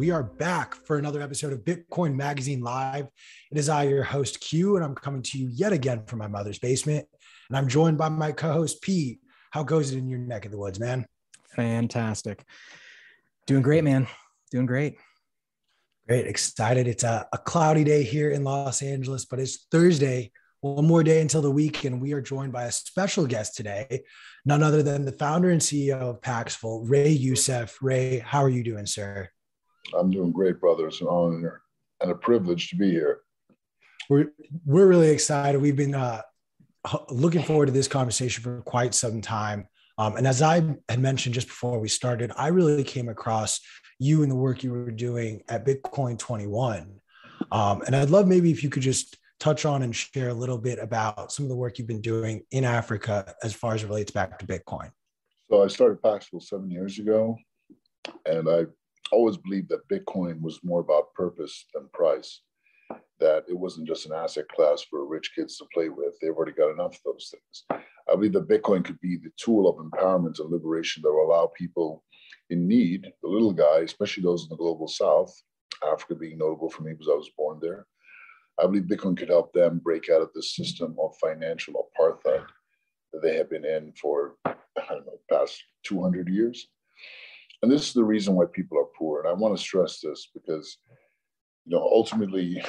We are back for another episode of Bitcoin Magazine Live. It is I, your host, Q, and I'm coming to you yet again from my mother's basement. And I'm joined by my co host, Pete. How goes it in your neck of the woods, man? Fantastic. Doing great, man. Doing great. Great. Excited. It's a, a cloudy day here in Los Angeles, but it's Thursday, one more day until the week, and we are joined by a special guest today, none other than the founder and CEO of Paxful, Ray Youssef. Ray, how are you doing, sir? I'm doing great, brother. It's an honor and a privilege to be here. We're we're really excited. We've been uh, looking forward to this conversation for quite some time. Um, and as I had mentioned just before we started, I really came across you and the work you were doing at Bitcoin 21. Um, and I'd love maybe if you could just touch on and share a little bit about some of the work you've been doing in Africa as far as it relates back to Bitcoin. So I started Paxful seven years ago, and I always believed that Bitcoin was more about purpose than price. That it wasn't just an asset class for rich kids to play with. They've already got enough of those things. I believe that Bitcoin could be the tool of empowerment and liberation that will allow people in need, the little guy, especially those in the global south, Africa being notable for me because I was born there, I believe Bitcoin could help them break out of the system of financial apartheid that they have been in for, I don't know, past 200 years. And this is the reason why people are poor. And I want to stress this because, you know, ultimately,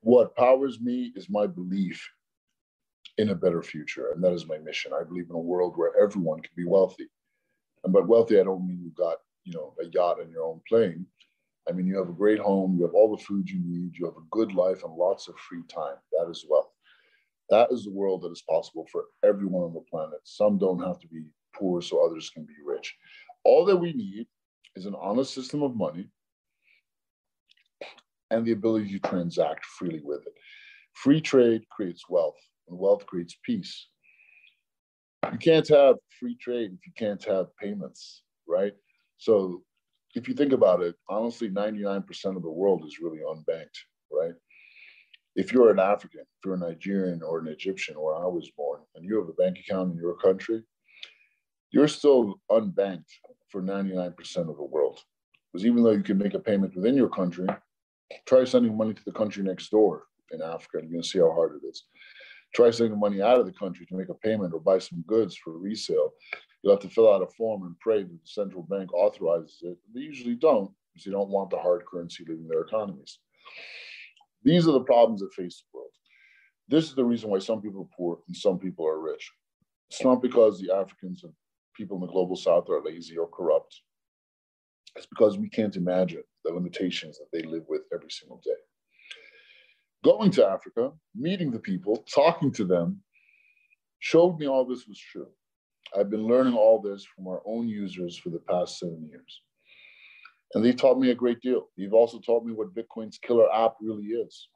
what powers me is my belief in a better future. And that is my mission. I believe in a world where everyone can be wealthy. And by wealthy, I don't mean you got, you know, a yacht and your own plane. I mean, you have a great home, you have all the food you need, you have a good life and lots of free time. That is wealth. That is the world that is possible for everyone on the planet. Some don't have to be poor so others can be rich. All that we need is an honest system of money and the ability to transact freely with it. Free trade creates wealth, and wealth creates peace. You can't have free trade if you can't have payments, right? So if you think about it, honestly, 99% of the world is really unbanked, right? If you're an African, if you're a Nigerian or an Egyptian, where I was born, and you have a bank account in your country, you're still unbanked for 99% of the world. Because even though you can make a payment within your country, try sending money to the country next door in Africa, and you're gonna see how hard it is. Try sending money out of the country to make a payment or buy some goods for resale. You'll have to fill out a form and pray that the central bank authorizes it. They usually don't because they don't want the hard currency leaving their economies. These are the problems that face the world. This is the reason why some people are poor and some people are rich. It's not because the Africans and people in the global south are lazy or corrupt. It's because we can't imagine the limitations that they live with every single day. Going to Africa, meeting the people, talking to them, showed me all this was true. I've been learning all this from our own users for the past seven years. And they taught me a great deal. They've also taught me what Bitcoin's killer app really is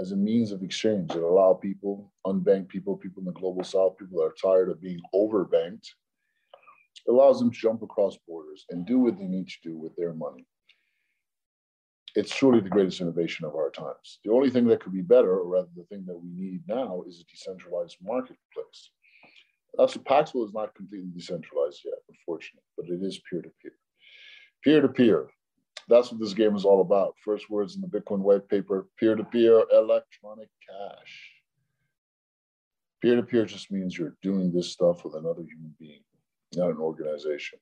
as a means of exchange that allow people, unbanked people, people in the global south, people that are tired of being overbanked, allows them to jump across borders and do what they need to do with their money. It's truly the greatest innovation of our times. The only thing that could be better, or rather the thing that we need now, is a decentralized marketplace that's Paxful is not completely decentralized yet, unfortunately, but it is peer to peer. Peer to peer. That's what this game is all about. First words in the Bitcoin white paper peer to peer electronic cash. Peer to peer just means you're doing this stuff with another human being, not an organization.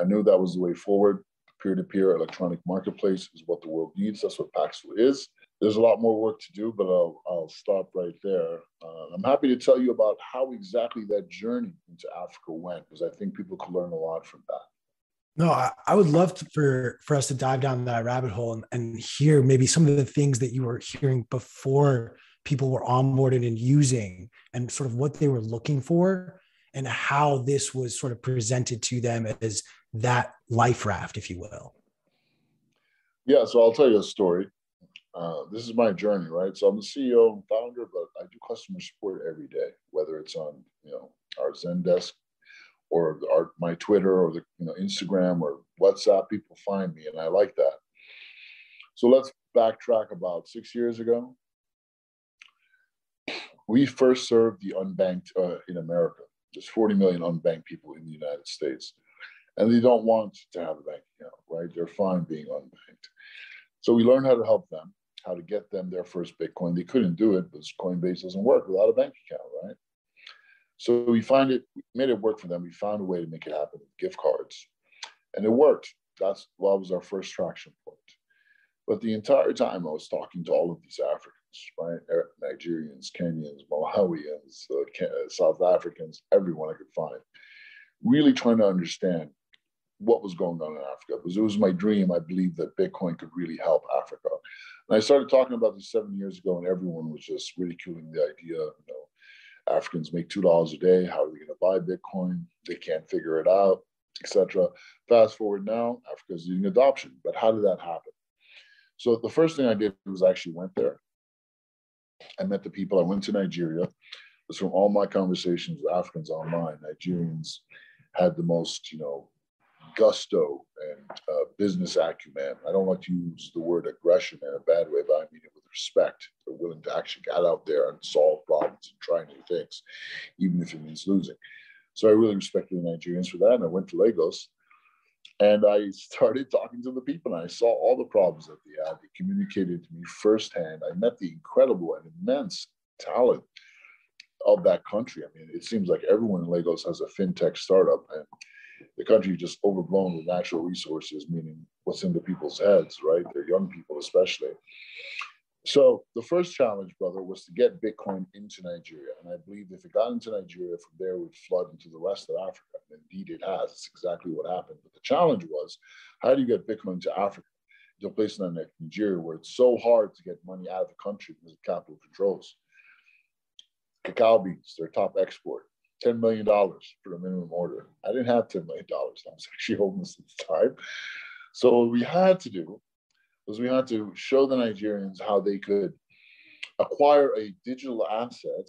I knew that was the way forward. Peer to peer electronic marketplace is what the world needs. That's what Paxful is there's a lot more work to do, but I'll, I'll stop right there. Uh, I'm happy to tell you about how exactly that journey into Africa went, because I think people could learn a lot from that. No, I, I would love to, for for us to dive down that rabbit hole and, and hear maybe some of the things that you were hearing before people were onboarded and using, and sort of what they were looking for, and how this was sort of presented to them as that life raft, if you will. Yeah, so I'll tell you a story. Uh, this is my journey, right? So I'm the CEO and founder, but I do customer support every day, whether it's on you know our Zendesk or our my Twitter or the you know Instagram or WhatsApp. People find me, and I like that. So let's backtrack about six years ago. We first served the unbanked uh, in America. There's 40 million unbanked people in the United States. and they don't want to have a bank account, right? They're fine being unbanked. So we learned how to help them, how to get them their first Bitcoin. They couldn't do it because Coinbase doesn't work without a bank account, right? So we find it made it work for them. We found a way to make it happen with gift cards, and it worked. That's what was our first traction point. But the entire time I was talking to all of these Africans, Er, Nigerians, Kenyans, Malawians, uh, South Africans, everyone I could find, really trying to understand what was going on in Africa because it was my dream. I believe that Bitcoin could really help Africa. And I started talking about this seven years ago, and everyone was just ridiculing the idea. You know, Africans make two dollars a day. How are they going to buy Bitcoin? They can't figure it out, etc. Fast forward now, Africa's leading adoption. But how did that happen? So the first thing I did was actually went there. I met the people. I went to Nigeria. Was from all my conversations with Africans online. Nigerians had the most, you know, gusto and uh, business acumen. I don't like to use the word aggression in a bad way, but I mean it with respect. They're willing to actually get out there and solve problems and try new things, even if it means losing. So I really respected the Nigerians for that. And I went to Lagos and I started talking to the people and I saw all the problems that they had. They communicated to me firsthand. I met the incredible and immense talent of that country. I mean, it seems like everyone in Lagos has a fintech startup and the country is just overblown with natural resources, meaning what's in the people's heads, right? They're young people, especially. So the first challenge, brother, was to get Bitcoin into Nigeria. And I believe if it got into Nigeria, from there would flood into the rest of Africa. And indeed it has. It's exactly what happened. But the challenge was, how do you get Bitcoin to Africa? To a place like Nigeria where it's so hard to get money out of the country because of capital controls. Cacao beans, their top export. $10 million for a minimum order. I didn't have $10 million. I was actually homeless at the time. So what we had to do was we had to show the Nigerians how they could acquire a digital asset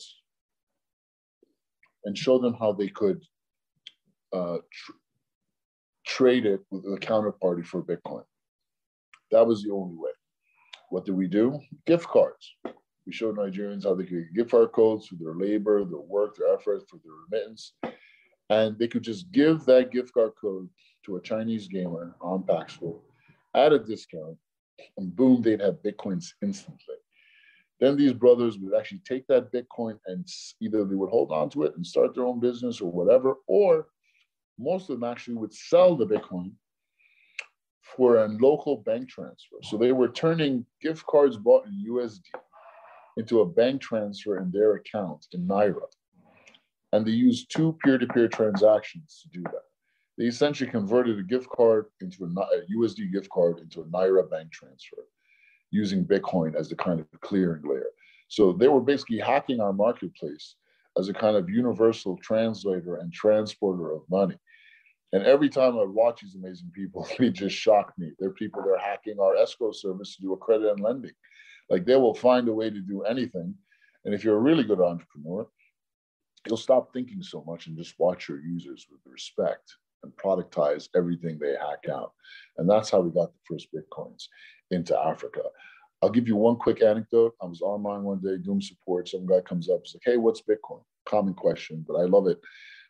and show them how they could uh, tr- trade it with a counterparty for Bitcoin. That was the only way. What did we do? Gift cards. We showed Nigerians how they could get gift card codes for their labor, their work, their efforts, for their remittance. And they could just give that gift card code to a Chinese gamer on Paxful at a discount, and boom, they'd have Bitcoins instantly. Then these brothers would actually take that Bitcoin and either they would hold on to it and start their own business or whatever, or most of them actually would sell the Bitcoin for a local bank transfer. So they were turning gift cards bought in USD into a bank transfer in their account in Naira. And they used two peer to peer transactions to do that. They essentially converted a gift card into a, a USD gift card into a Naira bank transfer using Bitcoin as the kind of clearing layer. So they were basically hacking our marketplace as a kind of universal translator and transporter of money. And every time I watch these amazing people, they just shock me. They're people that are hacking our escrow service to do a credit and lending. Like they will find a way to do anything. And if you're a really good entrepreneur, you'll stop thinking so much and just watch your users with respect and productize everything they hack out. And that's how we got the first Bitcoins into Africa. I'll give you one quick anecdote. I was online one day doing support. Some guy comes up, he's like, hey, what's Bitcoin? Common question, but I love it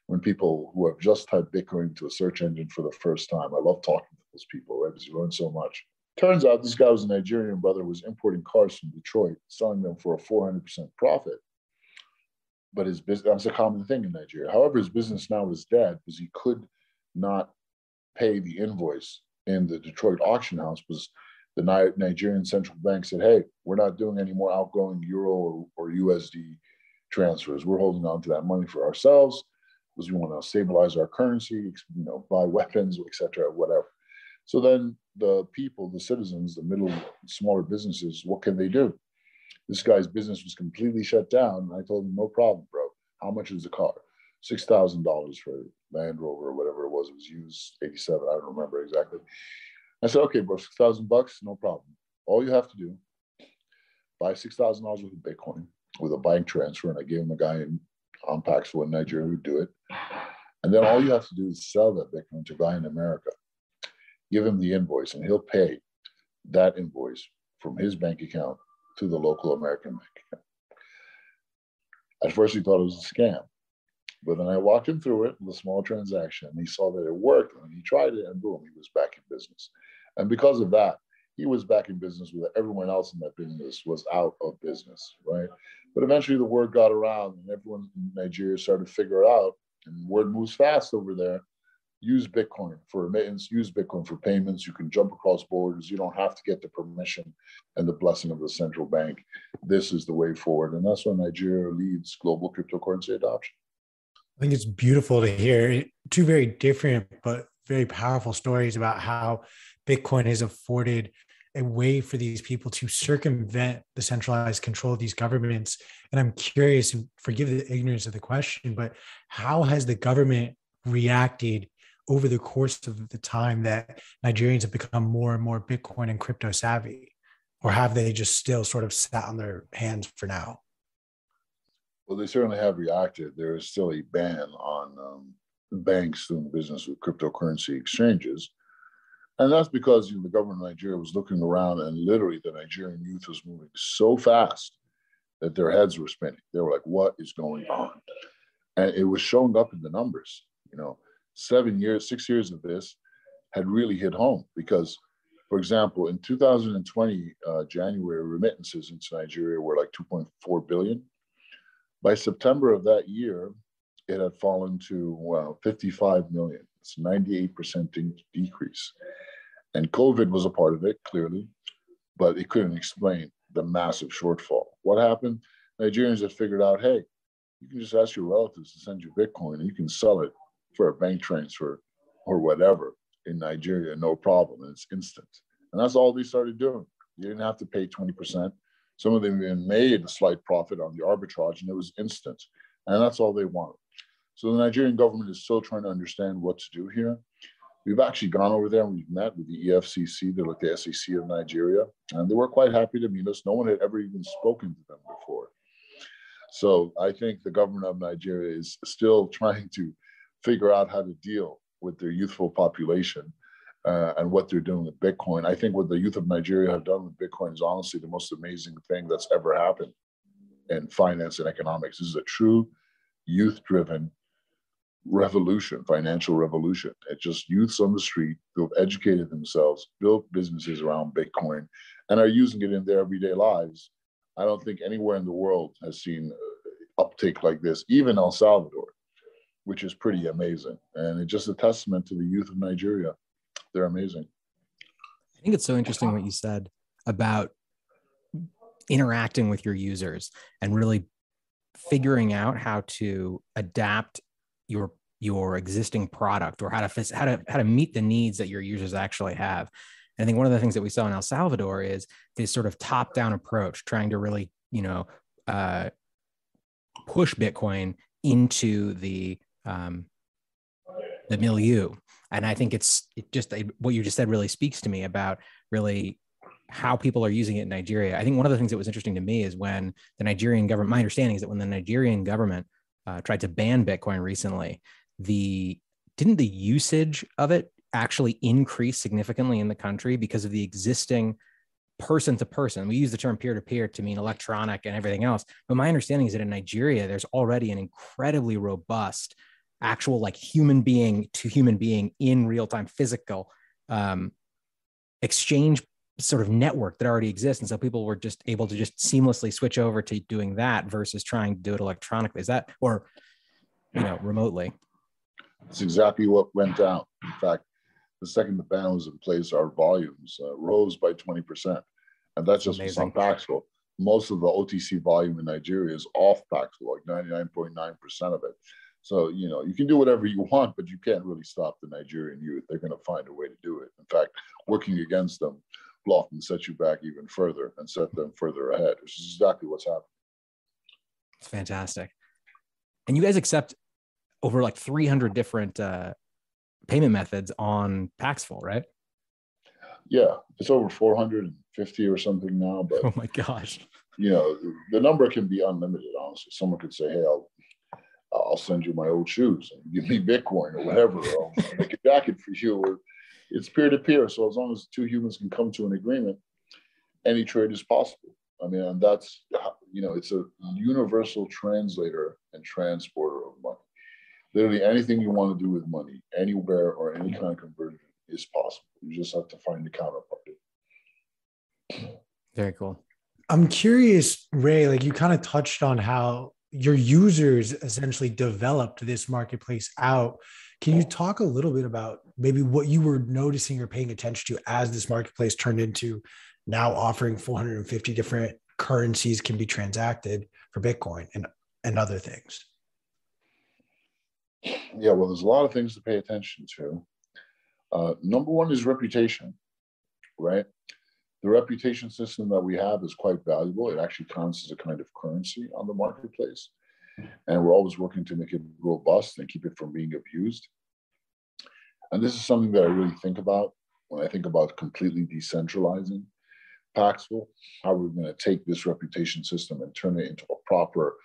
when people who have just typed Bitcoin to a search engine for the first time. I love talking to those people, right? Because you learn so much. Turns out this guy was a Nigerian brother, was importing cars from Detroit, selling them for a 400% profit. But his business, that's a common thing in Nigeria. However, his business now is dead because he could not pay the invoice in the Detroit auction house because the Nigerian central bank said, hey, we're not doing any more outgoing euro or, or USD transfers. We're holding on to that money for ourselves because we want to stabilize our currency, you know, buy weapons, etc., whatever. So then the people, the citizens, the middle, smaller businesses, what can they do? This guy's business was completely shut down. And I told him, no problem, bro. How much is the car? Six thousand dollars for Land Rover or whatever it was. It was used eighty-seven. I don't remember exactly. I said, okay, bro, six thousand bucks, no problem. All you have to do, buy six thousand dollars worth of Bitcoin with a bank transfer, and I gave him a guy in on Paxful in Nigeria who do it. And then all you have to do is sell that Bitcoin to a guy in America give him the invoice and he'll pay that invoice from his bank account to the local American bank account. At first, he thought it was a scam. But then I walked him through it, the small transaction, and he saw that it worked, and he tried it, and boom, he was back in business. And because of that, he was back in business with everyone else in that business was out of business, right? But eventually the word got around, and everyone in Nigeria started to figure it out. And word moves fast over there. Use Bitcoin for remittance, use Bitcoin for payments. You can jump across borders. You don't have to get the permission and the blessing of the central bank. This is the way forward. And that's why Nigeria leads global cryptocurrency adoption. I think it's beautiful to hear two very different but very powerful stories about how Bitcoin has afforded a way for these people to circumvent the centralized control of these governments. And I'm curious, and forgive the ignorance of the question, but how has the government reacted over the course of the time that Nigerians have become more and more Bitcoin and crypto savvy? Or have they just still sort of sat on their hands for now? Well, they certainly have reacted. There is still a ban on um, banks doing business with cryptocurrency exchanges. And that's because you know, the government of Nigeria was looking around and literally the Nigerian youth was moving so fast that their heads were spinning. They were like, what is going on? And it was showing up in the numbers. You know, seven years, six years of this had really hit home because, for example, in 2020, uh, January, remittances into Nigeria were like 2.4 billion. By September of that year, it had fallen to well, 55 million. It's 98% de- decrease. And COVID was a part of it, clearly, but it couldn't explain the massive shortfall. What happened? Nigerians had figured out hey, you can just ask your relatives to send you Bitcoin and you can sell it for a bank transfer or whatever in Nigeria, no problem. And it's instant. And that's all they started doing. You didn't have to pay 20%. Some of them even made a slight profit on the arbitrage and it was instant. And that's all they wanted. So the Nigerian government is still trying to understand what to do here. We've actually gone over there and we've met with the EFCC, they're like the SEC of Nigeria, and they were quite happy to meet us. No one had ever even spoken to them before. So I think the government of Nigeria is still trying to figure out how to deal with their youthful population uh, and what they're doing with Bitcoin. I think what the youth of Nigeria have done with Bitcoin is honestly the most amazing thing that's ever happened in finance and economics. This is a true youth driven revolution, financial revolution. It's just youths on the street who have educated themselves, built businesses around Bitcoin, and are using it in their everyday lives. I don't think anywhere in the world has seen uptake like this, even El Salvador, which is pretty amazing. And it's just a testament to the youth of Nigeria. They're amazing. I think it's so interesting what you said about interacting with your users and really figuring out how to adapt your your existing product or how to how to how to meet the needs that your users actually have. And I think one of the things that we saw in El Salvador is this sort of top down approach, trying to really you know uh, push Bitcoin into the um, the milieu. And I think it's it just what you just said really speaks to me about really how people are using it in Nigeria. I think one of the things that was interesting to me is when the Nigerian government, my understanding is that when the Nigerian government uh, tried to ban Bitcoin recently, the didn't the usage of it actually increase significantly in the country because of the existing person to person. We use the term peer to peer to mean electronic and everything else. But my understanding is that in Nigeria, there's already an incredibly robust, actual like human being to human being in real time physical um, exchange sort of network that already exists. And so people were just able to just seamlessly switch over to doing that versus trying to do it electronically. Is that, or, you know, remotely? That's exactly what went down. In fact, the second the ban was in place, our volumes uh, rose by 20%. And that's just Amazing. on Paxful. Most of the OTC volume in Nigeria is off Paxful, like 99.9% of it. So, you know, you can do whatever you want, but you can't really stop the Nigerian youth. They're going to find a way to do it. In fact, working against them will often set you back even further and set them further ahead, which is exactly what's happening. It's fantastic. And you guys accept over like 300 different uh, payment methods on Paxful, right? Yeah, it's over 450 or something now. But oh my gosh, you know, the number can be unlimited. Honestly, someone could say, "Hey, I'll I'll send you my old shoes and give me Bitcoin or whatever. Or I'll make a jacket for you." Or it's peer to peer. So as long as two humans can come to an agreement, any trade is possible. I mean, and that's you know, it's a universal translator and transporter of money. Literally anything you want to do with money, anywhere or any kind of conversion is possible. You just have to find the counterparty. Very cool. I'm curious, Ray, like you kind of touched on how your users essentially developed this marketplace out. Can you talk a little bit about maybe what you were noticing or paying attention to as this marketplace turned into now offering 450 different currencies can be transacted for Bitcoin and, and other things? Yeah, well, there's a lot of things to pay attention to. Uh, number one is reputation, right? The reputation system that we have is quite valuable. It actually counts as a kind of currency on the marketplace. And we're always working to make it robust and keep it from being abused. And this is something that I really think about when I think about completely decentralizing Paxful, how we're going to take this reputation system and turn it into a proper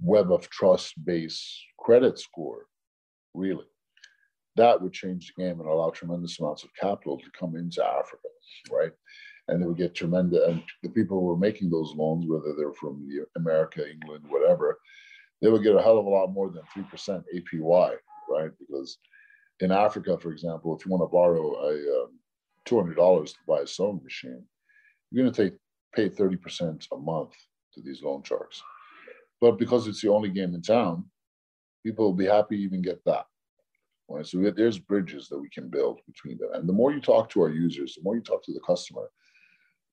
web of trust based credit score, really. That would change the game and allow tremendous amounts of capital to come into Africa, right? And they would get tremendous. And the people who were making those loans, whether they're from America, England, whatever, they would get a hell of a lot more than three percent APY, right? Because in Africa, for example, if you want to borrow a um, two hundred dollars to buy a sewing machine, you're going to take pay thirty percent a month to these loan sharks. But because it's the only game in town, people will be happy to even get that. Right? So there's bridges that we can build between them. And the more you talk to our users, the more you talk to the customer,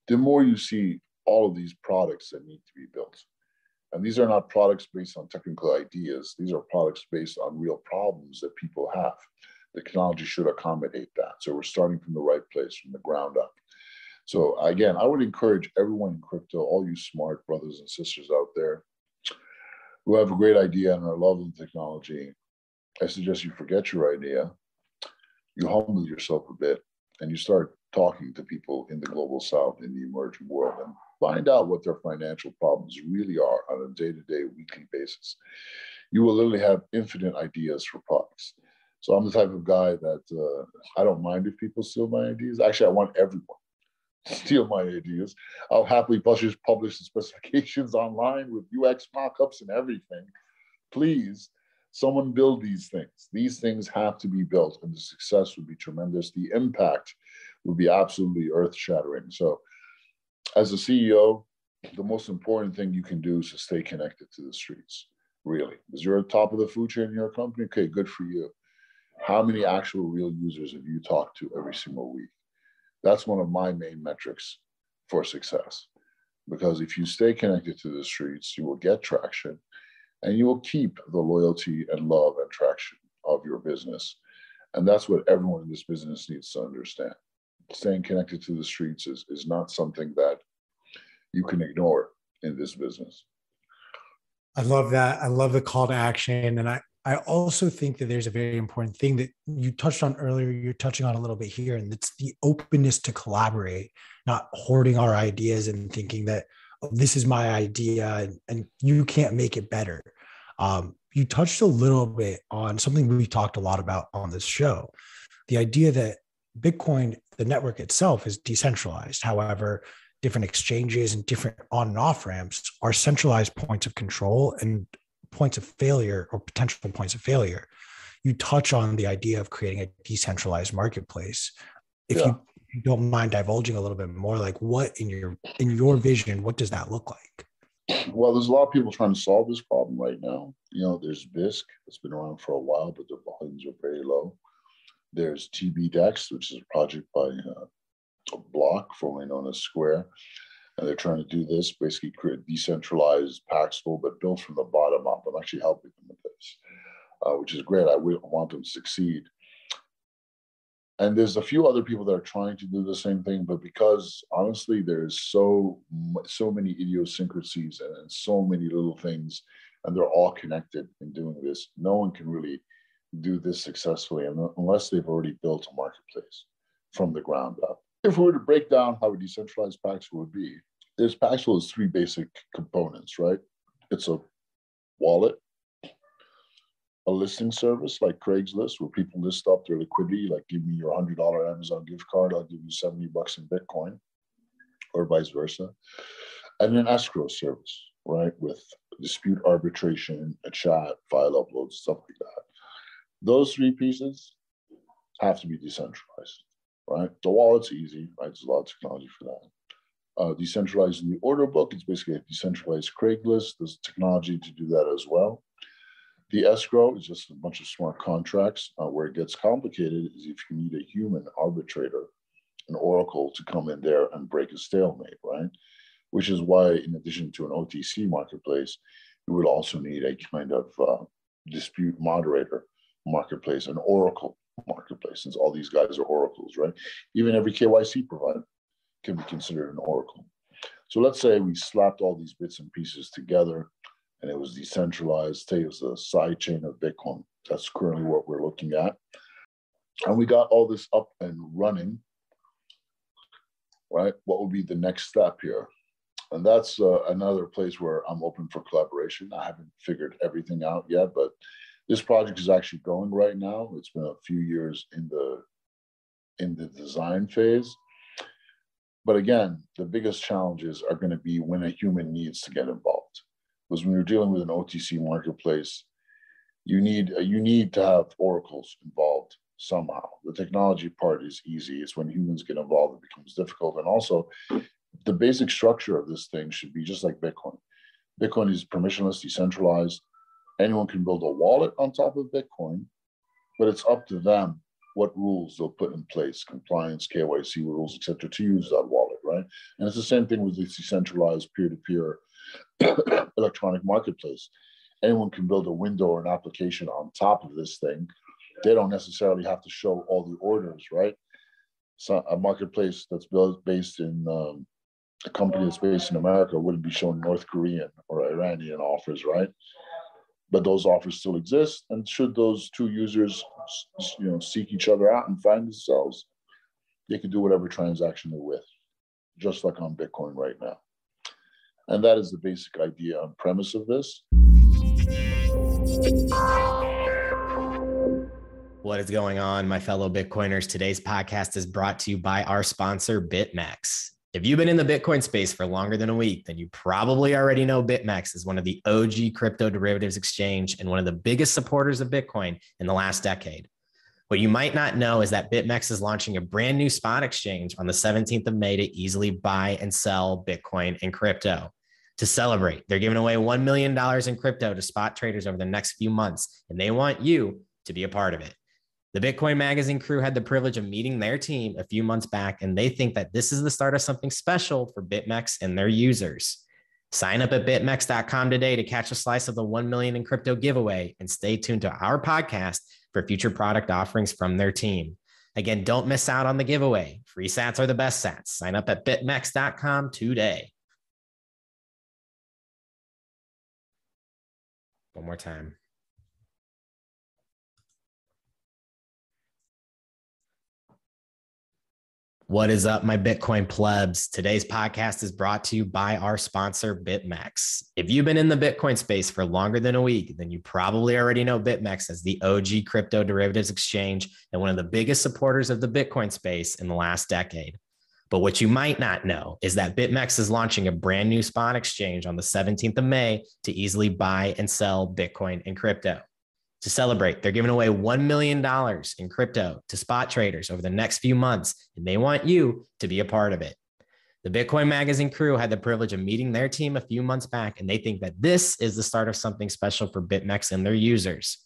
the more you see all of these products that need to be built. And these are not products based on technical ideas. These are products based on real problems that people have. The technology should accommodate that. So we're starting from the right place, from the ground up. So again, I would encourage everyone in crypto, all you smart brothers and sisters out there who have a great idea and are loving technology, I suggest you forget your idea, you humble yourself a bit, and you start talking to people in the global south, in the emerging world, and find out what their financial problems really are on a day to day, weekly basis. You will literally have infinite ideas for products. So I'm the type of guy that uh, I don't mind if people steal my ideas. Actually, I want everyone steal my ideas. I'll happily publish the specifications online with UX mockups and everything. Please, someone build these things. These things have to be built, and the success would be tremendous. The impact would be absolutely earth shattering. So, as a CEO, the most important thing you can do is to stay connected to the streets, really. Because you're at the top of the food chain in your company, okay, good for you. How many actual real users have you talked to every single week? That's one of my main metrics for success. Because if you stay connected to the streets, you will get traction and you will keep the loyalty and love and traction of your business. And that's what everyone in this business needs to understand staying connected to the streets is, is not something that you can ignore in this business. I love that. I love the call to action. And I, I also think that there's a very important thing that you touched on earlier, you're touching on a little bit here, and it's the openness to collaborate, not hoarding our ideas and thinking that this is my idea and, and you can't make it better. Um, you touched a little bit on something we talked a lot about on this show the idea that Bitcoin, the network itself is decentralized. However, different exchanges and different on and off ramps are centralized points of control and points of failure or potential points of failure. You touch on the idea of creating a decentralized marketplace. If yeah. you don't mind divulging a little bit more, like what in your in your vision, what does that look like? Well, there's a lot of people trying to solve this problem right now. You know, there's Bisq that's been around for a while, but the volumes are very low. There's TBDEX, which is a project by uh, Block, formerly known as Square. And they're trying to do this, basically create decentralized Paxful, but built from the bottom up. I'm actually helping them with this, uh, which is great. I want them to succeed. And there's a few other people that are trying to do the same thing, but because honestly, there's so so many idiosyncrasies and, and so many little things, and they're all connected in doing this. No one can really do this successfully unless they've already built a marketplace from the ground up. If we were to break down how a decentralized Paxful would be, this Paxful has three basic components, right? It's a wallet, a listing service like Craigslist, where people list up their liquidity, like give me your $100 Amazon gift card, I'll give you 70 bucks in Bitcoin, or vice versa. And an escrow service, right? With dispute arbitration, a chat, file uploads, stuff like that Those three pieces have to be decentralized, right? The wallet's easy, right? There's a lot of technology for that. Uh, decentralizing the order book, it's basically a decentralized Craigslist. There's technology to do that as well. The escrow is just a bunch of smart contracts. Uh, where it gets complicated is if you need a human arbitrator, an oracle to come in there and break a stalemate, right? Which is why, in addition to an OTC marketplace, you would also need a kind of uh, dispute moderator marketplace, an oracle marketplace, since all these guys are oracles, right? Even every KYC provider can be considered an oracle. So let's say we slapped all these bits and pieces together and it was decentralized, say it was a side chain of Bitcoin. That's currently what we're looking at. And we got all this up and running, right? What would be the next step here? And that's uh, another place where I'm open for collaboration. I haven't figured everything out yet, but this project is actually going right now. It's been a few years in the in the design phase. But again, the biggest challenges are going to be when a human needs to get involved. Because when you're dealing with an OTC marketplace, you need uh, you need to have oracles involved somehow. The technology part is easy. It's when humans get involved it becomes difficult. And also, the basic structure of this thing should be just like Bitcoin. Bitcoin is permissionless, decentralized. Anyone can build a wallet on top of Bitcoin, but it's up to them what rules they'll put in place, compliance, KYC rules, etc., to use that wallet, right? And it's the same thing with the decentralized peer-to-peer electronic marketplace. Anyone can build a window or an application on top of this thing. They don't necessarily have to show all the orders, right? So a marketplace that's built based in um, a company that's based in America wouldn't be showing North Korean or Iranian offers, right? But those offers still exist, and should those two users, you know, seek each other out and find themselves, they can do whatever transaction they're with, just like on Bitcoin right now. And that is the basic idea and premise of this. What is going on, my fellow Bitcoiners? Today's podcast is brought to you by our sponsor, BitMEX. If you've been in the Bitcoin space for longer than a week, then you probably already know BitMEX is one of the OG crypto derivatives exchange and one of the biggest supporters of Bitcoin in the last decade. What you might not know is that BitMEX is launching a brand new spot exchange on the 17th of May to easily buy and sell Bitcoin and crypto. To celebrate, they're giving away $1 million in crypto to spot traders over the next few months, and they want you to be a part of it. The Bitcoin Magazine crew had the privilege of meeting their team a few months back, and they think that this is the start of something special for BitMEX and their users. Sign up at bitmex.com today to catch a slice of the 1 million in crypto giveaway and stay tuned to our podcast for future product offerings from their team. Again, don't miss out on the giveaway. Free sats are the best sats. Sign up at bitmex.com today. One more time. What is up, my Bitcoin plebs? Today's podcast is brought to you by our sponsor, BitMEX. If you've been in the Bitcoin space for longer than a week, then you probably already know BitMEX as the OG crypto derivatives exchange and one of the biggest supporters of the Bitcoin space in the last decade. But what you might not know is that BitMEX is launching a brand new spot exchange on the 17th of May to easily buy and sell Bitcoin and crypto to celebrate. They're giving away $1 million in crypto to spot traders over the next few months, and they want you to be a part of it. The Bitcoin Magazine crew had the privilege of meeting their team a few months back, and they think that this is the start of something special for BitMEX and their users.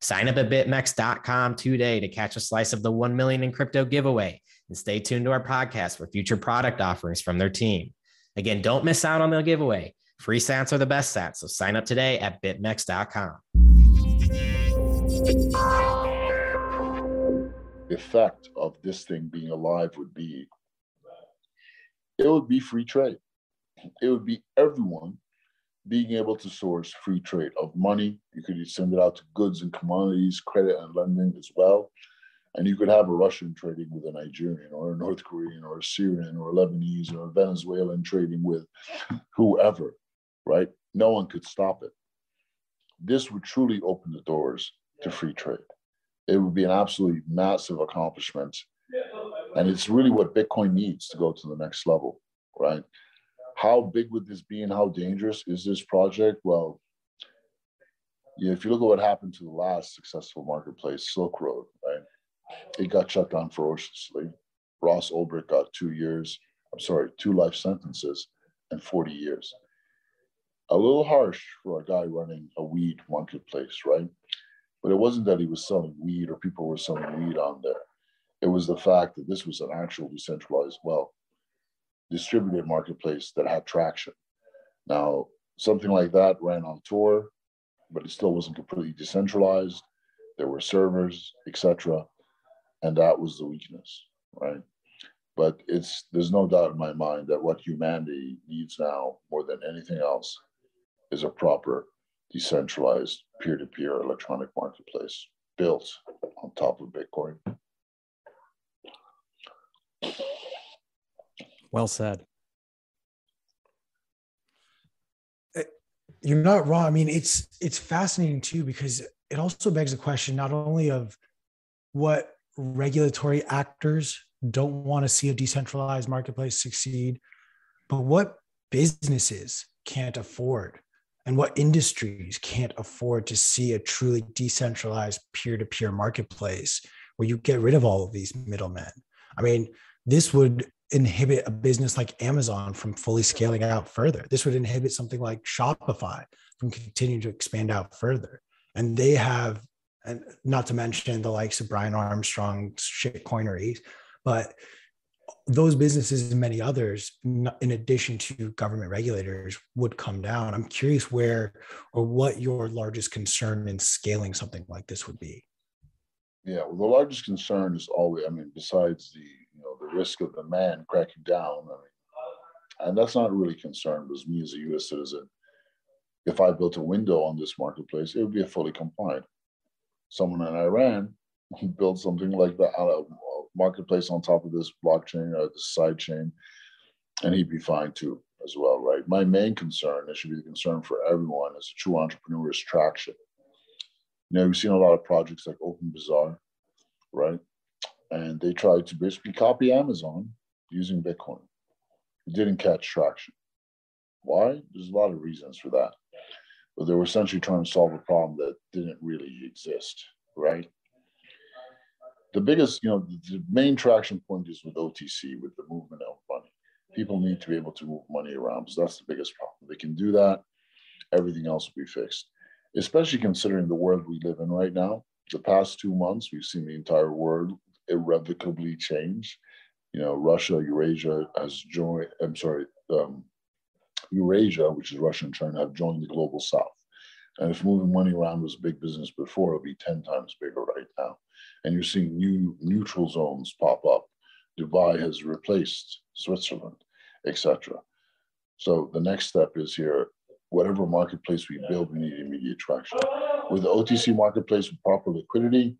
Sign up at bitmex.com today to catch a slice of the 1 million in crypto giveaway and stay tuned to our podcast for future product offerings from their team. Again, don't miss out on the giveaway. Free sats are the best sats, so sign up today at bitmex.com The effect of this thing being alive would be it would be free trade. It would be everyone being able to source free trade of money. You could send it out to goods and commodities, credit and lending as well. And you could have a Russian trading with a Nigerian or a North Korean or a Syrian or a Lebanese or a Venezuelan trading with whoever, right? No one could stop it. This would truly open the doors to free trade. It would be an absolutely massive accomplishment. And it's really what Bitcoin needs to go to the next level, right? How big would this be and how dangerous is this project? Well, Yeah, if you look at what happened to the last successful marketplace, Silk Road, right? It got shut down ferociously. Ross Ulbricht got two years, I'm sorry, two life sentences and 40 years. A little harsh for a guy running a weed marketplace, right? But it wasn't that he was selling weed or people were selling weed on there. It was the fact that this was an actual decentralized, well, distributed marketplace that had traction. Now, something like that ran on Tor, but it still wasn't completely decentralized. There were servers, etc., and that was the weakness, right? But it's there's no doubt in my mind that what humanity needs now more than anything else is a proper decentralized peer-to-peer electronic marketplace built on top of Bitcoin. Well said. Eh, you're not wrong. I mean, it's it's fascinating too because it also begs the question not only of what regulatory actors don't want to see a decentralized marketplace succeed, but what businesses can't afford and what industries can't afford to see a truly decentralized peer-to-peer marketplace where you get rid of all of these middlemen. I mean, this would inhibit a business like Amazon from fully scaling out further. This would inhibit something like Shopify from continuing to expand out further. And they have, and not to mention the likes of Brian Armstrong, shitcoineries, but those businesses and many others, in addition to government regulators, would come down. I'm curious where or what your largest concern in scaling something like this would be. Yeah, well, the largest concern is always, I mean, besides the you know the risk of the man cracking down, I mean, and that's not really concerned because me as a U.S. citizen, if I built a window on this marketplace, it would be a fully compliant. Someone in Iran built something like that, a marketplace on top of this blockchain or this side chain, and he'd be fine too as well, right? My main concern, it should be the concern for everyone, is a true entrepreneur's traction. You know, we've seen a lot of projects like Open Bazaar, right? And they tried to basically copy Amazon using Bitcoin. It didn't catch traction. Why? There's a lot of reasons for that. But they were essentially trying to solve a problem that didn't really exist, right? The biggest, you know, the main traction point is with OTC, with the movement of money. People need to be able to move money around. So that's the biggest problem. They can do that, everything else will be fixed especially considering the world we live in right now. The past two months, we've seen the entire world irrevocably change. You know, Russia, Eurasia has joined, I'm sorry, um, Eurasia, which is Russia and China, have joined the global south. And if moving money around was a big business before, it'll be 10 times bigger right now. And you're seeing new neutral zones pop up. Dubai has replaced Switzerland, etc. So the next step is here whatever marketplace we build, we need immediate traction. With the OTC marketplace with proper liquidity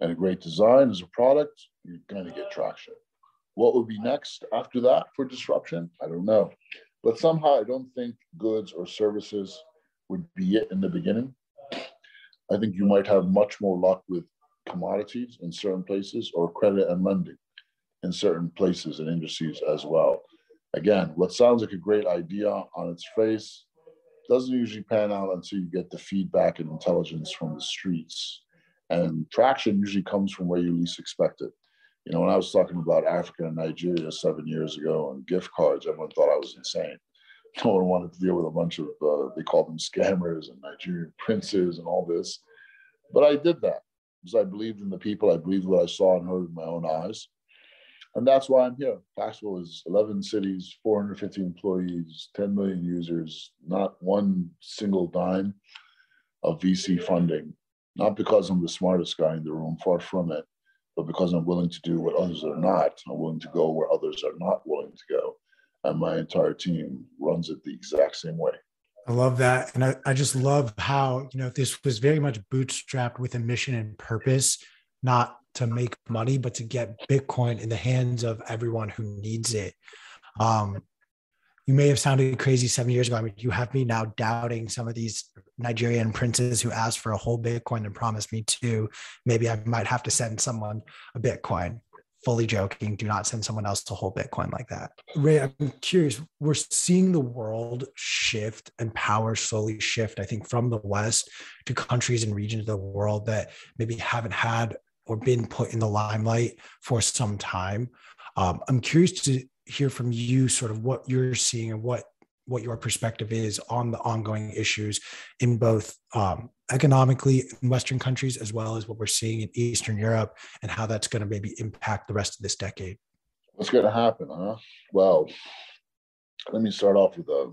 and a great design as a product, you're going to get traction. What will be next after that for disruption? I don't know. But somehow I don't think goods or services would be it in the beginning. I think you might have much more luck with commodities in certain places or credit and lending in certain places and industries as well. Again, what sounds like a great idea on its face doesn't usually pan out until you get the feedback and intelligence from the streets. And traction usually comes from where you least expect it. You know, when I was talking about Africa and Nigeria seven years ago and gift cards, everyone thought I was insane. No one wanted to deal with a bunch of, uh, they call them scammers and Nigerian princes and all this. But I did that because I believed in the people. I believed what I saw and heard with my own eyes. And that's why I'm here. Paxful is 11 cities, 450 employees, 10 million users, not one single dime of VC funding. Not because I'm the smartest guy in the room, far from it, but because I'm willing to do what others are not. I'm willing to go where others are not willing to go. And my entire team runs it the exact same way. I love that. And I, I just love how, you know, this was very much bootstrapped with a mission and purpose, not to make money, but to get Bitcoin in the hands of everyone who needs it. Um, you may have sounded crazy seven years ago. I mean, you have me now doubting some of these Nigerian princes who asked for a whole Bitcoin and promised me two. Maybe I might have to send someone a Bitcoin. fully joking. Do not send someone else to hold Bitcoin like that. Ray, I'm curious. We're seeing the world shift and power slowly shift, I think, from the West to countries and regions of the world that maybe haven't had or been put in the limelight for some time. Um, I'm curious to hear from you sort of what you're seeing and what what your perspective is on the ongoing issues in both um, economically in Western countries as well as what we're seeing in Eastern Europe and how that's going to maybe impact the rest of this decade. What's going to happen, huh? Well, let me start off with a,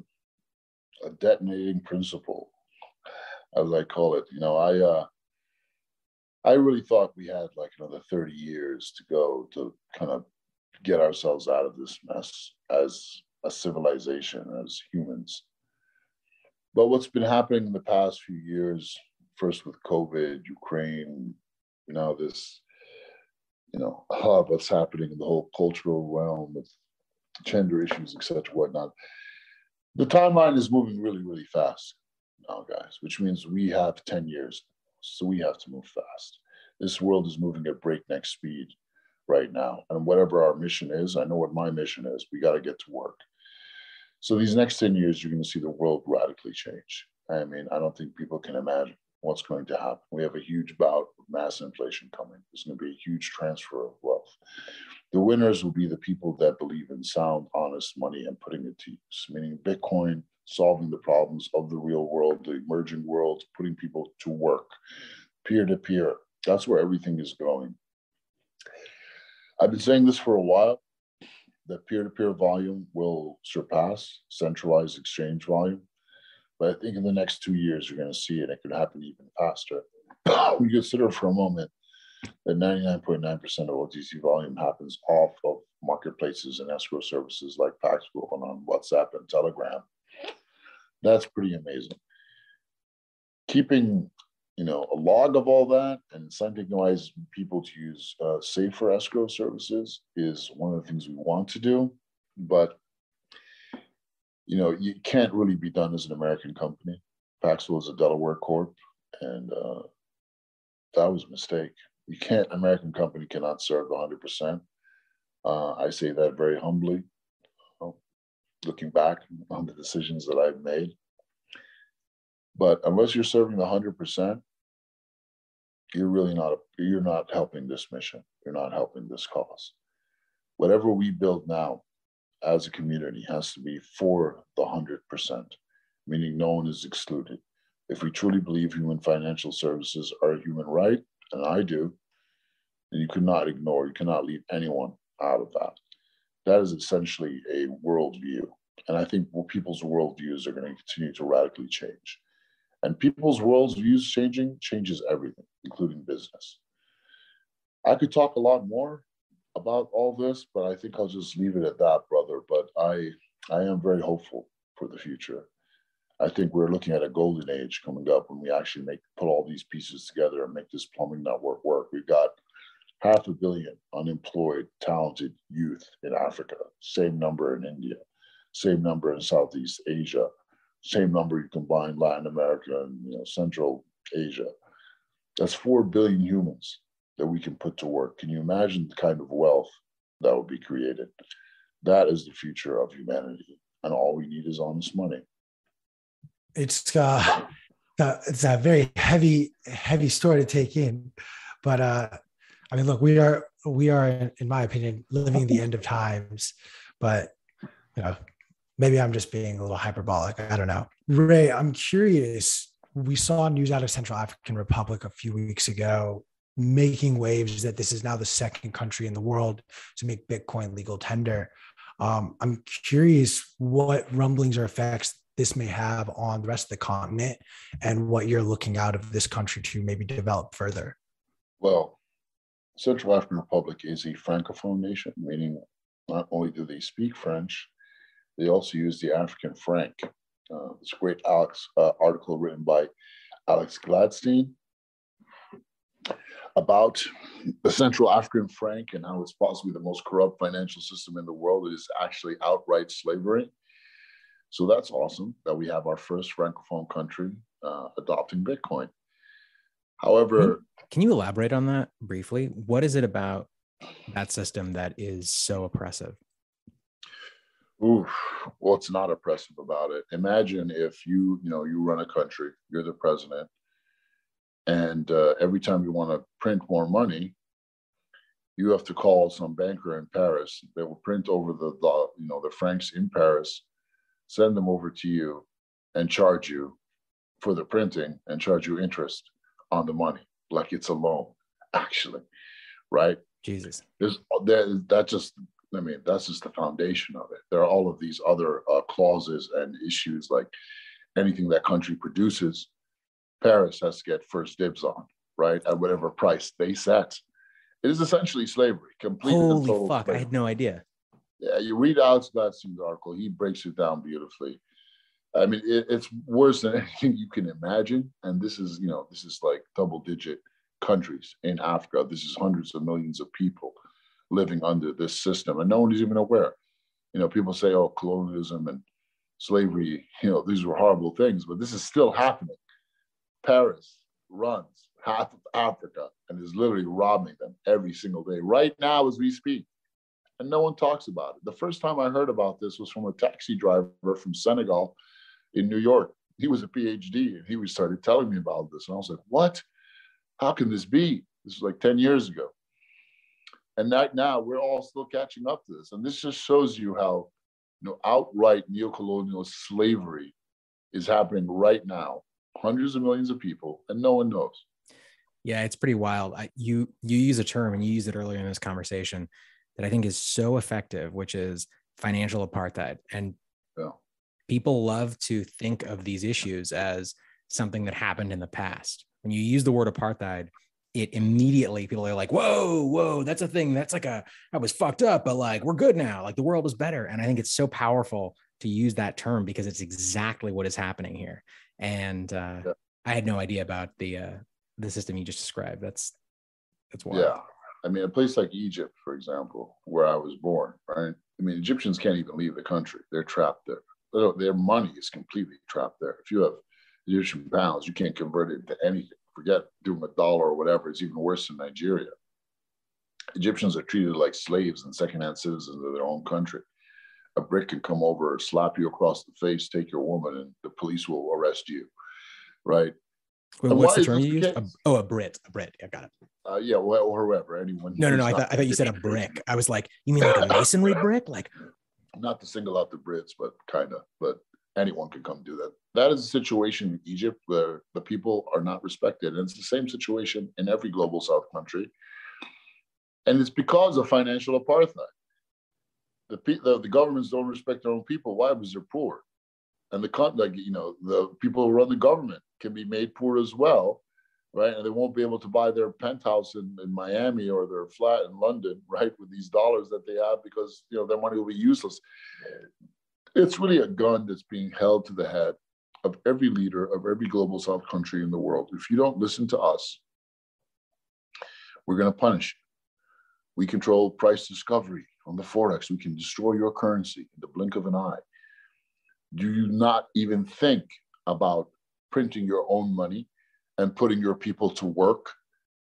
a detonating principle, as I call it. You know, I uh, I really thought we had like another 30 years to go to kind of get ourselves out of this mess as a civilization, as humans. But what's been happening in the past few years, first with COVID, Ukraine, now this, you know, of what's happening in the whole cultural realm with gender issues, etc., whatnot. The timeline is moving really, really fast now, guys, which means we have 10 years. So we have to move fast. This world is moving at breakneck speed right now. And whatever our mission is, I know what my mission is. We got to get to work. So these next 10 years, you're going to see the world radically change. I mean, I don't think people can imagine what's going to happen. We have a huge bout of mass inflation coming. There's going to be a huge transfer of wealth. The winners will be the people that believe in sound, honest money and putting it to use, meaning Bitcoin, solving the problems of the real world, the emerging world, putting people to work, peer to peer. That's where everything is going. I've been saying this for a while that peer-to-peer volume will surpass centralized exchange volume. But I think in the next two years, you're going to see it. It could happen even faster. we consider for a moment that 99.9% of OTC volume happens off of marketplaces and escrow services like Paxful and on WhatsApp and Telegram. That's pretty amazing. Keeping you know, a log of all that and incentivizing people to use uh, safer escrow services is one of the things we want to do. But, you know, you can't really be done as an American company. Paxful is a Delaware corp, and uh, that was a mistake. You can't, American company cannot serve 100%. Uh, I say that very humbly, looking back on the decisions that I've made. But unless you're serving hundred percent, you're really not you're not helping this mission. You're not helping this cause. Whatever we build now as a community has to be for the hundred percent, meaning no one is excluded. If we truly believe human financial services are a human right, and I do, then you cannot ignore, you cannot leave anyone out of that. That is essentially a worldview. And I think people's worldviews are going to continue to radically change. And people's worldviews changing changes everything, including business. I could talk a lot more about all this, but I think I'll just leave it at that, brother. But I, I am very hopeful for the future. I think we're looking at a golden age coming up when we actually make put all these pieces together and make this plumbing network work. We've got half a billion unemployed, talented youth in Africa, same number in India, same number in Southeast Asia, same number you combine Latin America and you know, Central Asia. That's 4 billion humans that we can put to work. Can you imagine the kind of wealth that would be created? That is the future of humanity. And all we need is honest money. It's uh, it's a very heavy, heavy story to take in. But uh, I mean, look, we are we are, in my opinion, living the end of times. But you know, maybe I'm just being a little hyperbolic. I don't know. Ray, I'm curious. We saw news out of Central African Republic a few weeks ago making waves that this is now the second country in the world to make Bitcoin legal tender. Um, I'm curious what rumblings or effects this may have on the rest of the continent and what you're looking out of this country to maybe develop further. Well, Central African Republic is a francophone nation, meaning not only do they speak French, they also use the African franc. Uh, this great Alex uh, article written by Alex Gladstein about the Central African franc and how it's possibly the most corrupt financial system in the world. It is actually outright slavery. So that's awesome that we have our first francophone country uh, adopting Bitcoin. However, can you elaborate on that briefly? What is it about that system that is so oppressive? Ooh, what's not oppressive about it? Imagine if you, you know, you run a country, you're the president, and uh, every time you want to print more money, you have to call some banker in Paris. They will print over the, the you know, the francs in Paris, send them over to you, and charge you for the printing and charge you interest on the money, like it's a loan, actually, right? Jesus. There's there, that just I mean, that's just the foundation of it. There are all of these other uh, clauses and issues like anything that country produces, Paris has to get first dibs on, right? At whatever price they set. It is essentially slavery, complete Holy fuck, slavery. I had no idea. Yeah, you read Alex Gladstein's article, he breaks it down beautifully. I mean, it, it's worse than anything you can imagine. And this is, you know, this is like double digit countries in Africa. This is hundreds of millions of people living under this system, and no one is even aware. You know, people say, "Oh, colonialism and slavery," you know, these were horrible things, but this is still happening. Paris runs half of Africa and is literally robbing them every single day, right now as we speak. And no one talks about it. The first time I heard about this was from a taxi driver from Senegal in New York. He was a PhD and he started telling me about this. And I was like, what? How can this be? This was like 10 years ago. And that now we're all still catching up to this. And this just shows you how you know outright neocolonial slavery is happening right now. Hundreds of millions of people, and no one knows. Yeah, it's pretty wild. I, you you use a term and you used it earlier in this conversation that I think is so effective, which is financial apartheid. And yeah. people love to think of these issues as something that happened in the past. When you use the word apartheid, it immediately people are like, whoa, whoa, that's a thing. That's like a, I was fucked up, but like, we're good now. Like the world is better. And I think it's so powerful to use that term because it's exactly what is happening here. And uh, yeah. I had no idea about the, uh, the system you just described. That's, that's wild. Yeah. I mean, a place like Egypt, for example, where I was born, right? I mean, Egyptians can't even leave the country. They're trapped there. Their money is completely trapped there. If you have Egyptian pounds, you can't convert it into anything forget doing a dollar or whatever. It's even worse in Nigeria. Egyptians are treated like slaves and secondhand citizens of their own country. A brick can come over, slap you across the face, take your woman, and the police will arrest you. Right? What's the term you used? A, oh, a Brit. A Brit. I got it. Uh, yeah, well, or whoever, anyone. No, no, no. I thought, I thought you said a brick. I was like, you mean like a masonry brick? Like, not to single out the Brits, but kind of. But anyone can come do that. That is a situation in Egypt where the people are not respected. And it's the same situation in every global South country. And it's because of financial apartheid. The, the, the governments don't respect their own people. Why? Because they're poor. And the like you know the people who run the government can be made poor as well, right? And they won't be able to buy their penthouse in, in Miami or their flat in London, right, with these dollars that they have because you know their money will be useless it's really a gun that's being held to the head of every leader of every global south country in the world. If you don't listen to us, we're going to punish you. We control price discovery on the Forex. We can destroy your currency in the blink of an eye. Do you not even think about printing your own money and putting your people to work?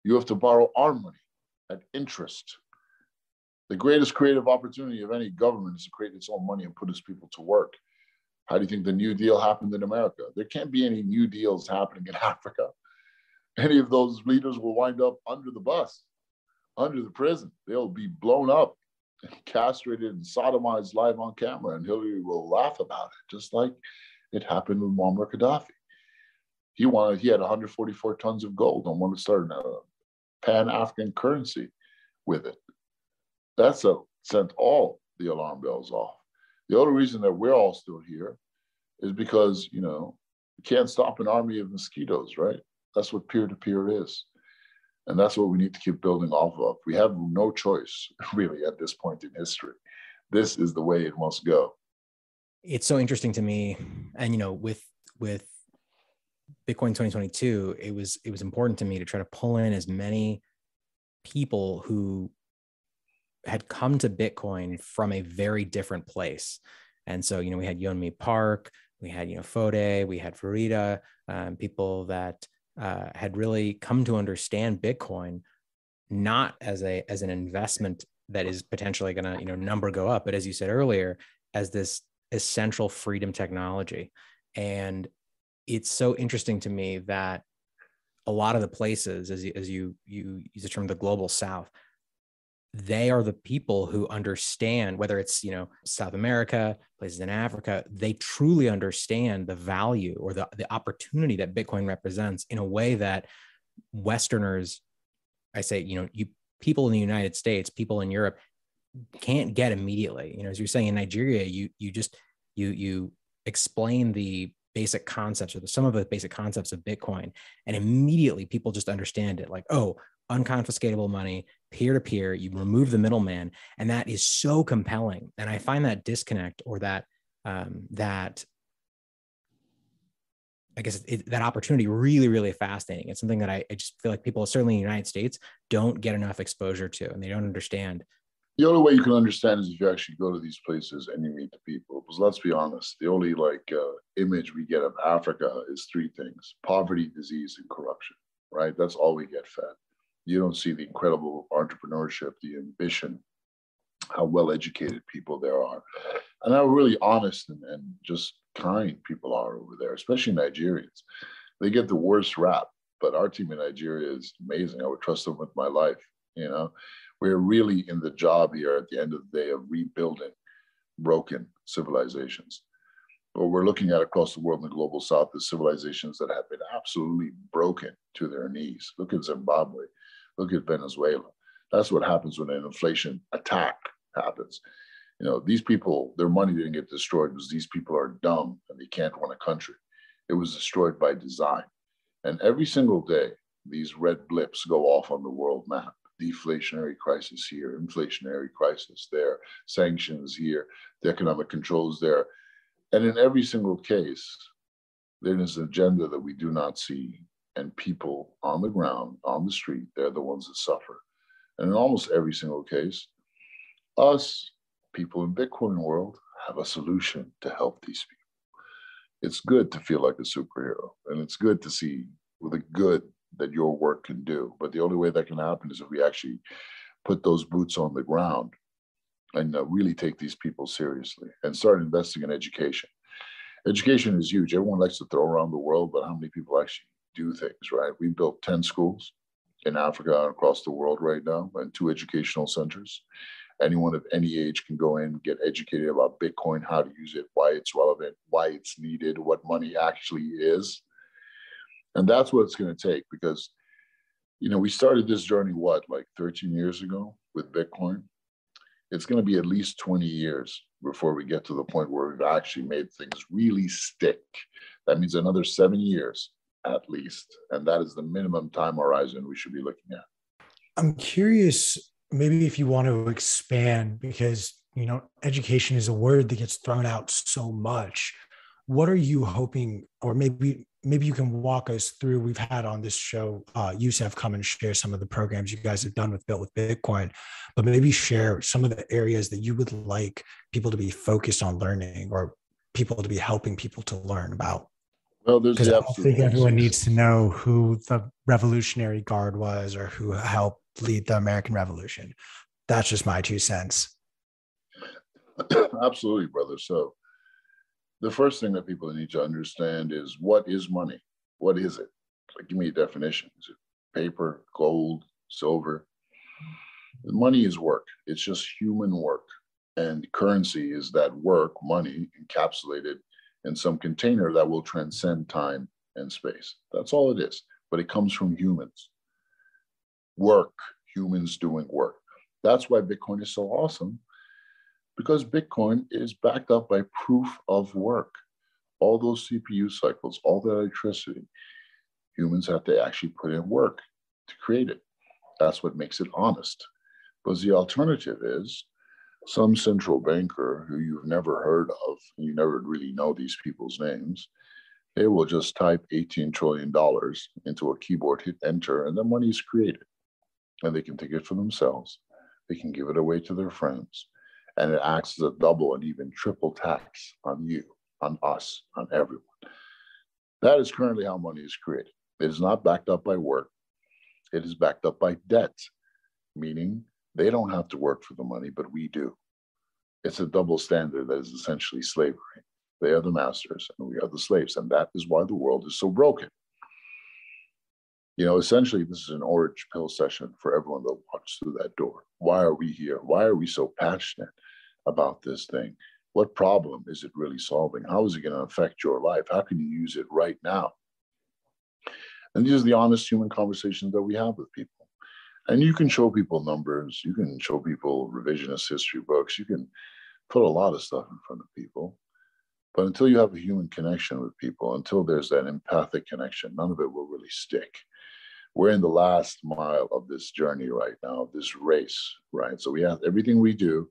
You have to borrow our money at interest the greatest creative opportunity of any government is to create its own money and put its people to work. How do you think the New Deal happened in America? There can't be any New Deals happening in Africa. Any of those leaders will wind up under the bus, under the prison. They'll be blown up, and castrated, and sodomized live on camera, and Hillary will laugh about it, just like it happened with Muammar Gaddafi. He wanted, he had 144 tons of gold and wanted to start a pan African currency with it. That's a, sent all the alarm bells off. The only reason that we're all still here is because, you know, you can't stop an army of mosquitoes, right? That's what peer to peer is. And that's what we need to keep building off of. We have no choice, really, at this point in history. This is the way it must go. It's so interesting to me. And, you know, with, with, Bitcoin 2022, it was it was important to me to try to pull in as many people who had come to Bitcoin from a very different place. And so, you know, we had Yeonmi Park, we had, you know, Fode, we had Farida, um, people that uh, had really come to understand Bitcoin not as a as an investment that is potentially going to you know number go up but as you said earlier as this essential freedom technology and it's so interesting to me that a lot of the places as you, as you you use the term the global south they are the people who understand whether it's you know south america places in africa they truly understand the value or the, the opportunity that bitcoin represents in a way that westerners i say you know you people in the united states people in europe can't get immediately. You know as you're saying in nigeria you you just you you explain the basic concepts or the, some of the basic concepts of bitcoin and immediately people just understand it. Like oh unconfiscatable money, peer to peer. You remove the middleman, and that is so compelling. And I find that disconnect or that um, that I guess it, that opportunity really, really fascinating. It's something that I, I, just feel like people, certainly in the United States, don't get enough exposure to, and they don't understand. The only way you can understand is if you actually go to these places and you meet the people. Because let's be honest, the only like uh, image we get of Africa is three things: poverty, disease, and corruption. Right? That's all we get fed you don't see the incredible entrepreneurship, the ambition, how well educated people there are, and how really honest and, and just kind people are over there, especially Nigerians. They get the worst rap, but our team in Nigeria is amazing. I would trust them with my life. You know, we're really in the job here at the end of the day of rebuilding broken civilizations. But we're looking at across the world in the global south, the civilizations that have been absolutely broken to their knees. Look at Zimbabwe. Look at Venezuela. That's what happens when an inflation attack happens. You know, these people, their money didn't get destroyed because these people are dumb and they can't run a country. It was destroyed by design. And every single day, these red blips go off on the world map. Deflationary crisis here, inflationary crisis there, sanctions here, the economic controls there. And in every single case, there is an agenda that we do not see and people on the ground, on the street, they're the ones that suffer. And in almost every single case, us, people in Bitcoin world, have a solution to help these people. It's good to feel like a superhero, and it's good to see the good that your work can do. But the only way that can happen is if we actually put those boots on the ground and uh, really take these people seriously and start investing in education. Education is huge. Everyone likes to throw around the world, but how many people actually do things, right? We built 10 schools in Africa and across the world right now, and two educational centers. Anyone of any age can go in, get educated about Bitcoin, how to use it, why it's relevant, why it's needed, what money actually is. And that's what it's going to take because, you know, we started this journey, what, like 13 years ago with Bitcoin? It's going to be at least 20 years before we get to the point where we've actually made things really stick. That means another seven years at least. And that is the minimum time horizon we should be looking at. I'm curious, maybe if you want to expand, because you know, education is a word that gets thrown out so much. What are you hoping, or maybe maybe you can walk us through? We've had on this show uh, Yusef come and share some of the programs you guys have done with Built with Bitcoin, but maybe share some of the areas that you would like people to be focused on learning, or people to be helping people to learn about. Well, there's because I think everyone needs to know who the Revolutionary Guard was or who helped lead the American Revolution. That's just my two cents. Absolutely, brother. So, the first thing that people need to understand is what is money? What is it? Like, give me a definition. Is it paper, gold, silver? Money is work. It's just human work, and currency is that work, money encapsulated in some container that will transcend time and space. That's all it is. But it comes from humans. Work, humans doing work. That's why Bitcoin is so awesome, because Bitcoin is backed up by proof of work. All those CPU cycles, all that electricity, humans have to actually put in work to create it. That's what makes it honest. Because the alternative is some central banker who you've never heard of, you never really know these people's names, they will just type $18 trillion into a keyboard, hit enter, and the money is created. And they can take it for themselves. They can give it away to their friends. And it acts as a double and even triple tax on you, on us, on everyone. That is currently how money is created. It is not backed up by work. It is backed up by debt. meaning they don't have to work for the money, but we do. It's a double standard that is essentially slavery. They are the masters and we are the slaves. And that is why the world is so broken. You know, essentially, this is an orange pill session for everyone that walks through that door. Why are we here? Why are we so passionate about this thing? What problem is it really solving? How is it going to affect your life? How can you use it right now? And these are the honest human conversations that we have with people. And you can show people numbers, you can show people revisionist history books, you can put a lot of stuff in front of people. But until you have a human connection with people, until there's that empathic connection, none of it will really stick we're in the last mile of this journey right now, of this race, right? So we have everything we do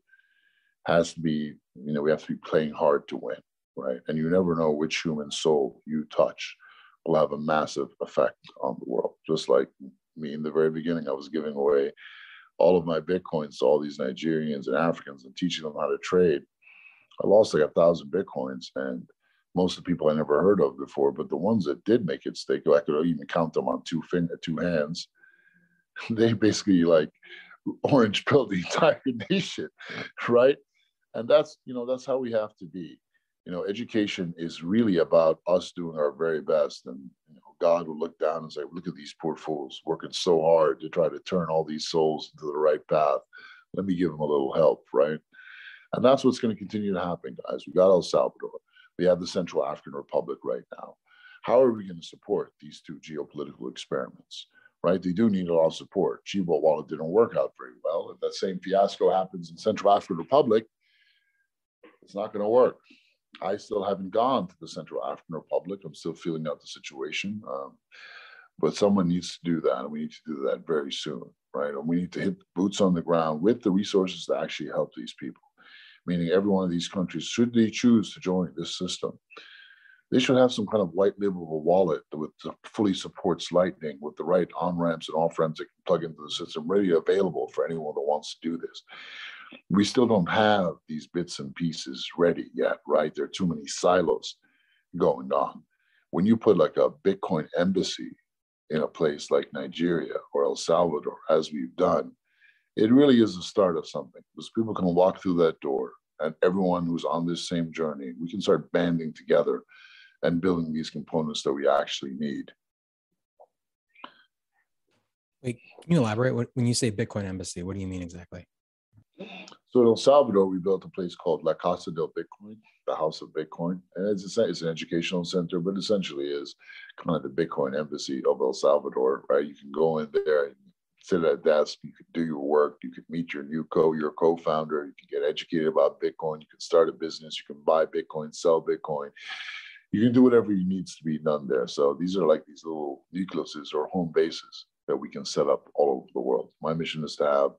has to be, you know, we have to be playing hard to win, right? And you never know which human soul you touch will have a massive effect on the world. Just like me in the very beginning, I was giving away all of my bitcoins to all these Nigerians and Africans and teaching them how to trade. I lost like a thousand bitcoins and most of the people I never heard of before, but the ones that did make it stick, I could even count them on two finger, two hands. They basically like orange pill the entire nation, right? And that's you know that's how we have to be. You know, education is really about us doing our very best, and you know, God will look down and say, "Look at these poor fools working so hard to try to turn all these souls into the right path. Let me give them a little help, right?" And that's what's going to continue to happen, guys. We got El Salvador we have the Central African Republic right now. How are we going to support these two geopolitical experiments? Right? They do need a lot of support. Chivo, while it didn't work out very well, if that same fiasco happens in Central African Republic, it's not going to work. I still haven't gone to the Central African Republic. I'm still feeling out the situation. Um, but someone needs to do that, and we need to do that very soon, right? And we need to hit boots on the ground with the resources to actually help these people meaning every one of these countries, should they choose to join this system, they should have some kind of white labelable wallet that fully supports Lightning with the right on ramps and off ramps that can plug into the system, ready available for anyone that wants to do this. We still don't have these bits and pieces ready yet, right? There are too many silos going on. When you put like a Bitcoin embassy in a place like Nigeria or El Salvador, as we've done, it really is the start of something because people can walk through that door and everyone who's on this same journey, we can start banding together and building these components that we actually need. Wait, can you elaborate? When you say Bitcoin Embassy, what do you mean exactly? So in El Salvador, we built a place called La Casa del Bitcoin, the House of Bitcoin, and it's a, it's an educational center, but essentially is kind of the Bitcoin embassy of El Salvador. Right? You can go in there, and sit at a desk, you can do your work, you can meet your new co, your co-founder, you can get educated about Bitcoin, you can start a business, you can buy Bitcoin, sell Bitcoin. You can do whatever needs to be done there. So these are like these little nucleuses or home bases that we can set up all over the world. My mission is to have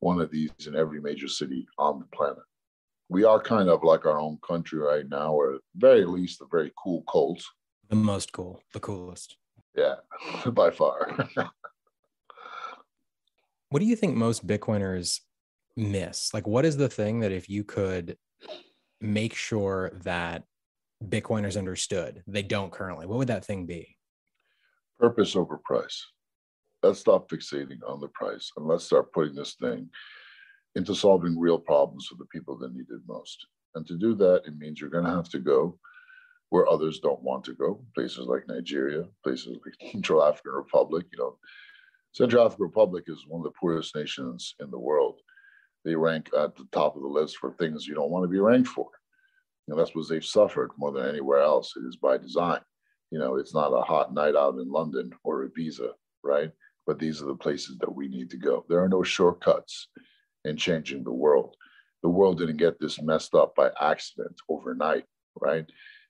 one of these in every major city on the planet. We are kind of like our own country right now, or at very least a very cool cult. The most cool, the coolest. Yeah, by far. What do you think most Bitcoiners miss? Like, what is the thing that if you could make sure that Bitcoiners understood they don't currently, what would that thing be? Purpose over price. Let's stop fixating on the price and let's start putting this thing into solving real problems for the people that need it most. And to do that, it means you're going to have to go where others don't want to go, places like Nigeria, places like Central African Republic, you know, Central African Republic is one of the poorest nations in the world. They rank at the top of the list for things you don't want to be ranked for. You know, that's what they've suffered more than anywhere else. It is by design. You know, it's not a hot night out in London or Ibiza, right? But these are the places that we need to go. There are no shortcuts in changing the world. The world didn't get this messed up by accident overnight, right?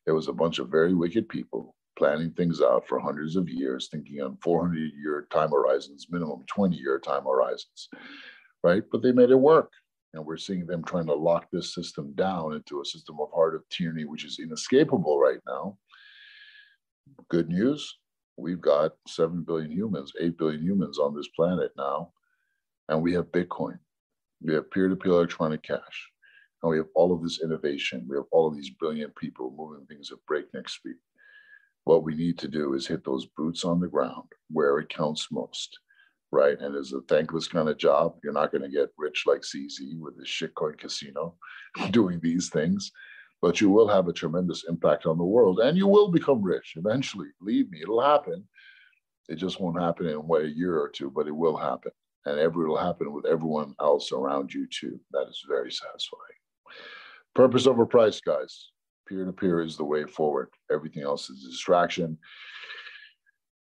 There was a bunch of very wicked people planning things out for hundreds of years, thinking on 400 year time horizons, minimum 20 year time horizons, right? But they made it work. And we're seeing them trying to lock this system down into a system of heart of tyranny, which is inescapable right now. Good news we've got 7 billion humans, 8 billion humans on this planet now, and we have Bitcoin. We have peer to peer electronic cash. And we have all of this innovation. We have all of these brilliant people moving things at breakneck speed. What we need to do is hit those boots on the ground where it counts most. right? And it's a thankless kind of job. You're not going to get rich like CZ with his shitcoin casino doing these things, but you will have a tremendous impact on the world and you will become rich eventually. Believe me, it'll happen. It just won't happen in what a year or two, but it will happen. And every will happen with everyone else around you too. That is very satisfying. Purpose over price, guys. Peer to peer is the way forward. Everything else is distraction.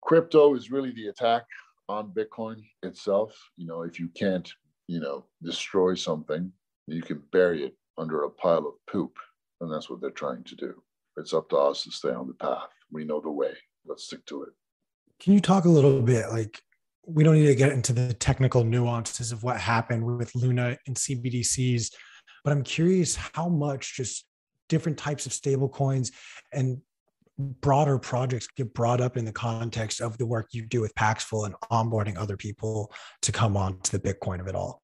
Crypto is really the attack on Bitcoin itself. You know, if you can't, you know, destroy something, you can bury it under a pile of poop. And that's what they're trying to do. It's up to us to stay on the path. We know the way. Let's stick to it. Can you talk a little bit like we don't need to get into the technical nuances of what happened with Luna and CBDCs, but I'm curious how much just different types of stable coins and broader projects get brought up in the context of the work you do with Paxful and onboarding other people to come on to the Bitcoin of it all?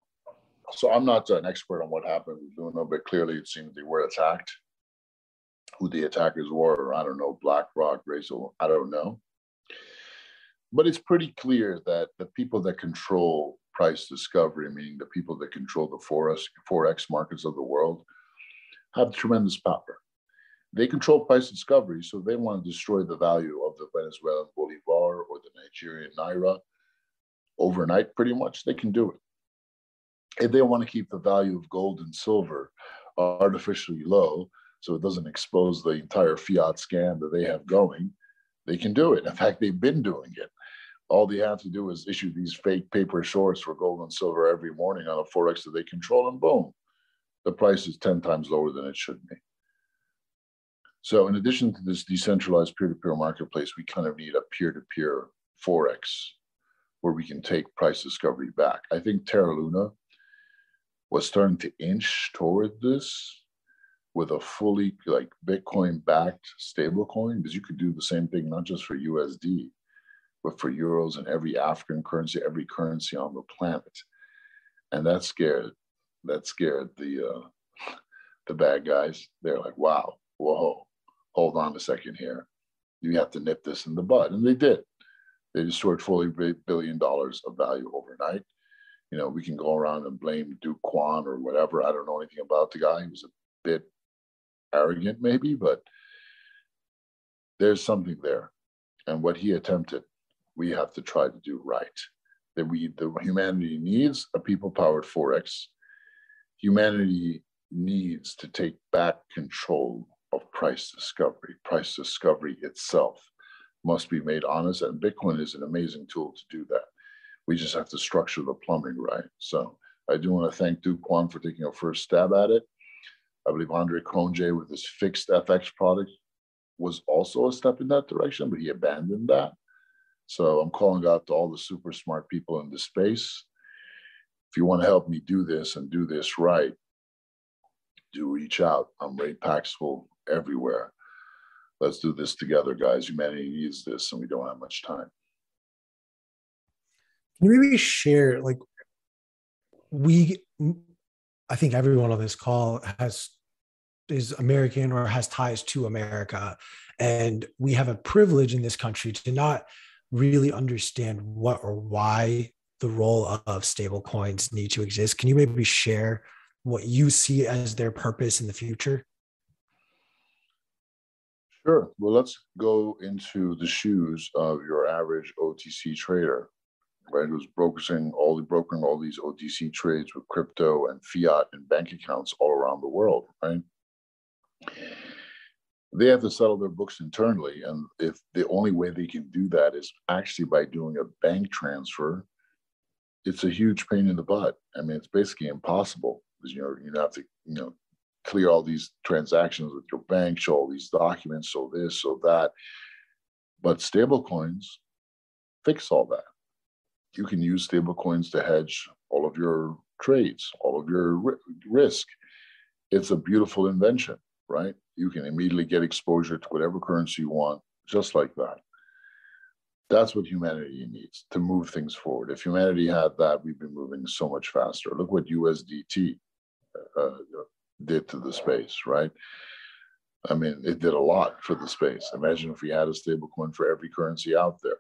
So I'm not an expert on what happened with Luna, but clearly it seems they were attacked. Who the attackers were, I don't know, BlackRock, Razor, I don't know. But it's pretty clear that the people that control price discovery, meaning the people that control the forex markets of the world, have tremendous power. They control price discovery, so they want to destroy the value of the Venezuelan bolivar or the Nigerian naira overnight, pretty much. They can do it. If they want to keep the value of gold and silver artificially low, so it doesn't expose the entire fiat scam that they have going, they can do it. In fact, they've been doing it. All they have to do is issue these fake paper shorts for gold and silver every morning on a forex that they control, and boom, the price is 10 times lower than it should be. So in addition to this decentralized peer-to-peer marketplace, we kind of need a peer-to-peer forex where we can take price discovery back. I think Terra Luna was starting to inch toward this with a fully like Bitcoin backed stablecoin because you could do the same thing not just for USD, but for euros and every African currency, every currency on the planet. And that scared that scared the uh, the bad guys. They're like, wow, whoa, hold on a second here. You have to nip this in the bud. And they did. They destroyed $40 billion of value overnight. You know, we can go around and blame Do Kwon or whatever. I don't know anything about the guy. He was a bit arrogant, maybe, but there's something there. And what he attempted, we have to try to do right. That we, the humanity needs a people powered Forex. Humanity needs to take back control of price discovery. Price discovery itself must be made honest, and Bitcoin is an amazing tool to do that. We just have to structure the plumbing right. So I do want to thank Do Kwon for taking a first stab at it. I believe Andre Cronje with his fixed FX product was also a step in that direction, but he abandoned that. So I'm calling out to all the super smart people in the space. If you want to help me do this and do this right, do reach out. I'm Ray Paxful everywhere. Let's do this together, guys. Humanity needs this, and we don't have much time. Can you maybe share, like, we, I think everyone on this call has is American or has ties to America, and we have a privilege in this country to not really understand what or why the role of stable coins need to exist. Can you maybe share what you see as their purpose in the future? Sure. Well, let's go into the shoes of your average OTC trader, right? Who's brokering all the brokering all these OTC trades with crypto and fiat and bank accounts all around the world, right? They have to settle their books internally, and if the only way they can do that is actually by doing a bank transfer, it's a huge pain in the butt. I mean, it's basically impossible because you know you have to you know clear all these transactions with your bank, show all these documents, so this, so that. But stablecoins fix all that. You can use stablecoins to hedge all of your trades, all of your risk. It's a beautiful invention, right? You can immediately get exposure to whatever currency you want, just like that. That's what humanity needs to move things forward. If humanity had that, we'd be moving so much faster. Look what USDT uh, did to the space, right? I mean, it did a lot for the space. Imagine if we had a stable coin for every currency out there.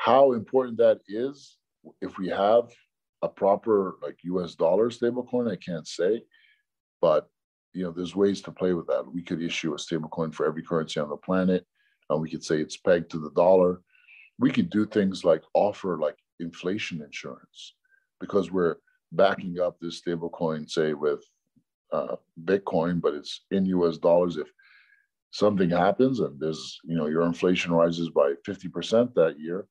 How important that is if we have a proper like US dollar stablecoin, I can't say, but you know, there's ways to play with that. We could issue a stablecoin for every currency on the planet, and we could say it's pegged to the dollar. We could do things like offer like inflation insurance because we're backing up this stablecoin, say with uh, Bitcoin, but it's in US dollars. If something happens and there's, you know, your inflation rises by 50% that year,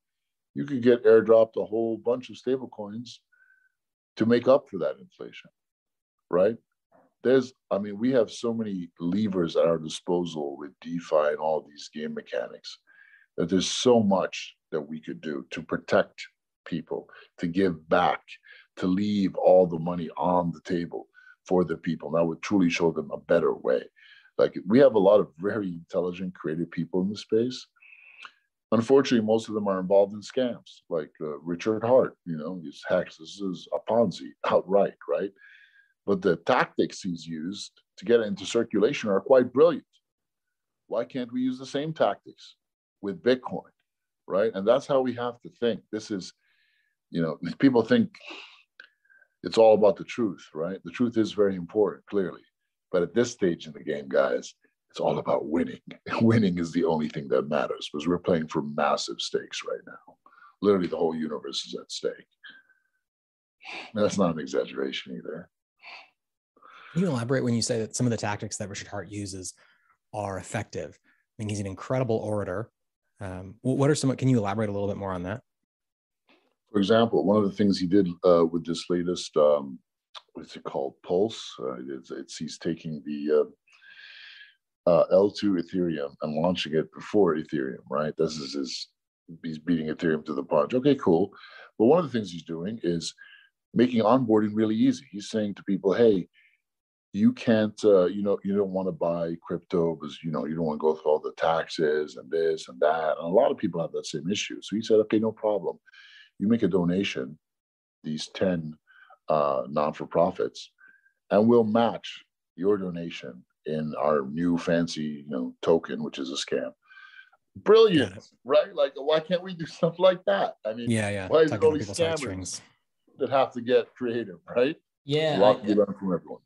you could get airdropped a whole bunch of stable coins to make up for that inflation, right? There's, I mean, we have so many levers at our disposal with DeFi and all these game mechanics that there's so much that we could do to protect people, to give back, to leave all the money on the table for the people. That would truly show them a better way. Like we have a lot of very intelligent, creative people in the space. Unfortunately, most of them are involved in scams, like uh, Richard Heart. You know, he's HEX. This is a Ponzi outright, right? But the tactics he's used to get it into circulation are quite brilliant. Why can't we use the same tactics with Bitcoin, right? And that's how we have to think. This is, you know, people think it's all about the truth, right? The truth is very important, clearly. But at this stage in the game, guys, it's all about winning. winning is the only thing that matters because we're playing for massive stakes right now. Literally, the whole universe is at stake. And that's not an exaggeration either. Can you elaborate when you say that some of the tactics that Richard Heart uses are effective? I mean, he's an incredible orator. Um, what are some? Can you elaborate a little bit more on that? For example, one of the things he did uh, with this latest um, what's it called pulse uh, it's, it's, he's taking the uh, uh, l2 ethereum and launching it before ethereum right? This is his he's beating ethereum to the punch. Okay cool. But one of the things he's doing is making onboarding really easy. He's saying to people hey you can't uh, you know you don't want to buy crypto because you know you don't want to go through all the taxes and this and that. And a lot of people have that same issue. So he said okay no problem. You make a donation these 10 uh, non for profits, and we'll match your donation in our new fancy you know token, which is a scam. Brilliant, yeah. right? Like, why can't we do stuff like that? I mean, yeah, yeah. Why is it only scammers that have to get creative, right? Yeah, a lot I, to learn from everyone.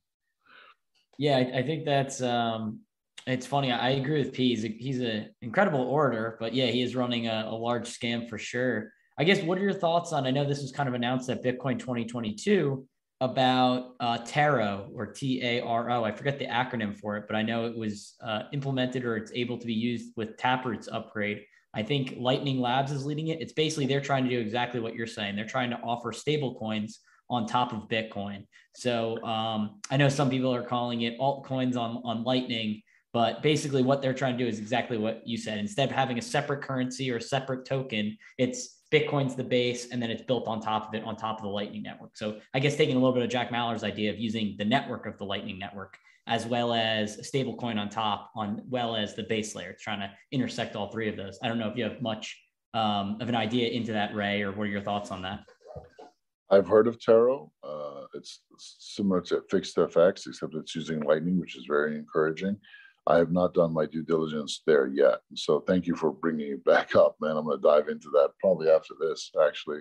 Yeah, I, I think that's um, it's funny. I agree with P. He's, a, he's an incredible orator, but yeah, he is running a, a large scam for sure. I guess what are your thoughts on? I know this was kind of announced at Bitcoin 2022 about uh, Taro or T A R O. I forget the acronym for it, but I know it was uh, implemented or it's able to be used with Taproot's upgrade. I think Lightning Labs is leading it. It's basically they're trying to do exactly what you're saying. They're trying to offer stable coins on top of Bitcoin. So um, I know some people are calling it altcoins on, on Lightning, but basically what they're trying to do is exactly what you said. Instead of having a separate currency or a separate token, it's Bitcoin's the base, and then it's built on top of it, on top of the Lightning Network. So I guess taking a little bit of Jack Mallers' idea of using the network of the Lightning Network as well as a stable coin on top, on well as the base layer, trying to intersect all three of those. I don't know if you have much um, of an idea into that, Ray, or what are your thoughts on that? I've heard of Taro. Uh, it's similar to Fixed FX, except it's using Lightning, which is very encouraging. I have not done my due diligence there yet. So thank you for bringing it back up, man. I'm going to dive into that probably after this. Actually,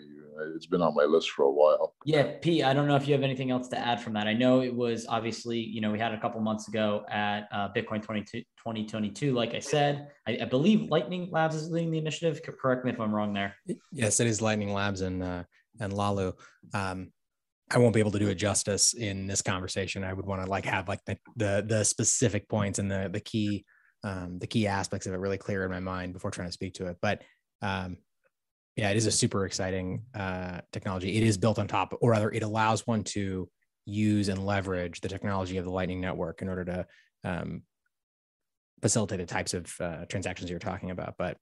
it's been on my list for a while. Yeah, P. I don't know if you have anything else to add from that. I know it was obviously, you know, we had a couple months ago at uh, Bitcoin 2022. Like I said, I, I, believe Lightning Labs is leading the initiative. Correct me if I'm wrong there. Yes, it is Lightning Labs and uh, and Laolu. Um, I won't be able to do it justice in this conversation. I would want to like have like the the, the specific points and the the key um, the key aspects of it really clear in my mind before trying to speak to it. But um, yeah, it is a super exciting uh, technology. It is built on top, or rather, it allows one to use and leverage the technology of the Lightning Network in order to um, facilitate the types of uh, transactions you're talking about. But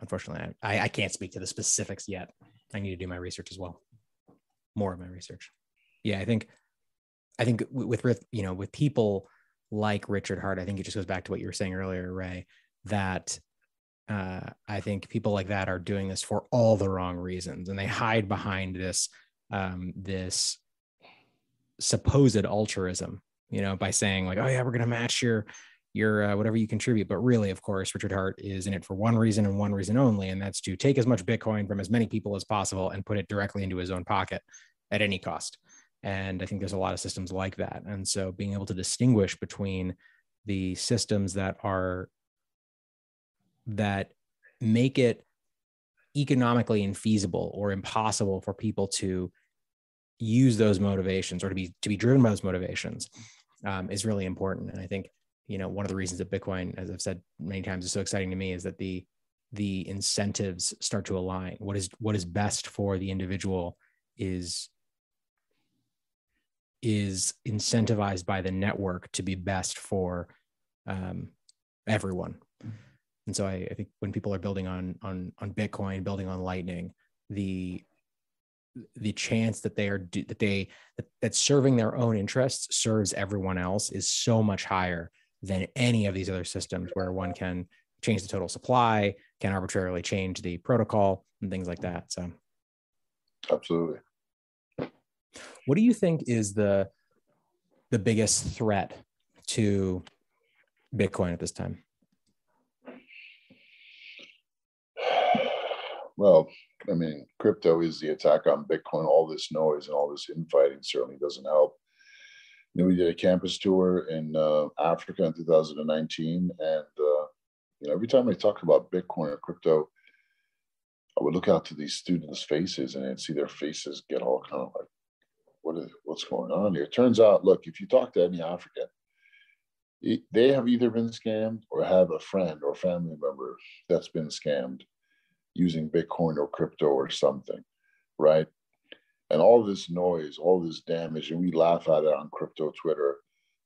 unfortunately, I, I can't speak to the specifics yet. I need to do my research as well more of my research. Yeah, I think, I think with, with you know with people like Richard Heart, I think it just goes back to what you were saying earlier, Ray, that uh, I think people like that are doing this for all the wrong reasons, and they hide behind this um, this supposed altruism, you know, by saying like, oh yeah, we're gonna match your your uh, whatever you contribute. But really, of course, Richard Heart is in it for one reason and one reason only, and that's to take as much Bitcoin from as many people as possible and put it directly into his own pocket at any cost. And I think there's a lot of systems like that. And so being able to distinguish between the systems that are that make it economically infeasible or impossible for people to use those motivations or to be to be driven by those motivations um, is really important. And I think you know one of the reasons that Bitcoin, as I've said many times, is so exciting to me is that the the incentives start to align. What is what is best for the individual is is incentivized by the network to be best for um, everyone. And so I, I, think when people are building on on on Bitcoin, building on Lightning, the the chance that they are that they that, that serving their own interests serves everyone else is so much higher than any of these other systems where one can change the total supply, can arbitrarily change the protocol and things like that. So absolutely. What do you think is the the biggest threat to Bitcoin at this time? Well, I mean, crypto is the attack on Bitcoin. All this noise and all this infighting certainly doesn't help. Know, we did a campus tour in uh, Africa in 2019, and uh, you know, every time I talk about Bitcoin or crypto, I would look out to these students' faces and I'd see their faces get all kind of like what is what's going on here? It turns out, look, if you talk to any African, they have either been scammed or have a friend or family member that's been scammed using Bitcoin or crypto or something, right? And all this noise, all this damage, and we laugh at it on crypto Twitter,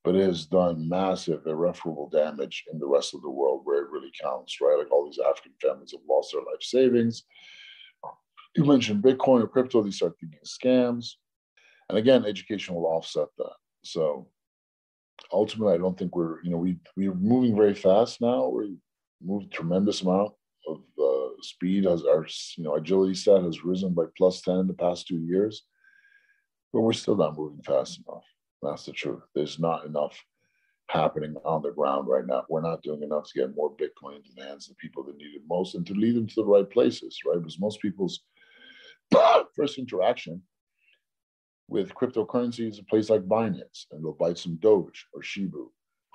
but it has done massive, irreparable damage in the rest of the world where it really counts, right? Like all these African families have lost their life savings. You mentioned Bitcoin or crypto, they start thinking scams. And again, education will offset that. So ultimately, I don't think we're, you know, we, we're moving very fast now. We moved tremendous amount of uh, speed as our, you know, agility stat has risen by plus 10 in the past two years, but we're still not moving fast enough. That's the truth. There's not enough happening on the ground right now. We're not doing enough to get more Bitcoin into the hands of the people that need it most and to lead them to the right places, right? Because most people's first interaction with cryptocurrencies, a place like Binance, and they'll buy some Doge or Shibu,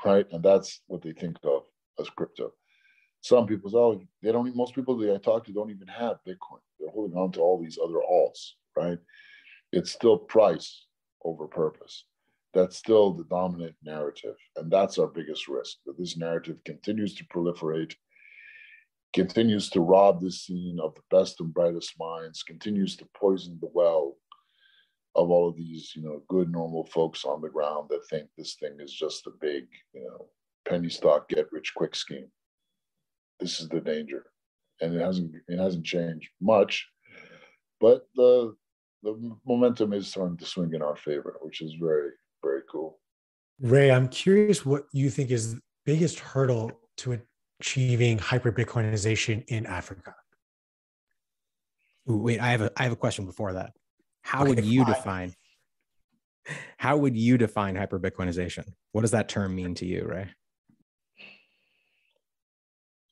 right? And that's what they think of as crypto. Some people say, oh, they don't. Most people that I talk to don't even have Bitcoin. They're holding on to all these other alts, right? It's still price over purpose. That's still the dominant narrative, and that's our biggest risk. That this narrative continues to proliferate, continues to rob the scene of the best and brightest minds, continues to poison the well of all of these, you know, good normal folks on the ground that think this thing is just a big, you know, penny stock get rich quick scheme. This is the danger, and it hasn't it hasn't changed much, but the the momentum is starting to swing in our favor, which is very very cool. Ray, I'm curious what you think is the biggest hurdle to achieving hyper Bitcoinization in Africa. Ooh, wait, I have a I have a question before that. How okay, would you fine. define how would you define hyper Bitcoinization? What does that term mean to you, Ray?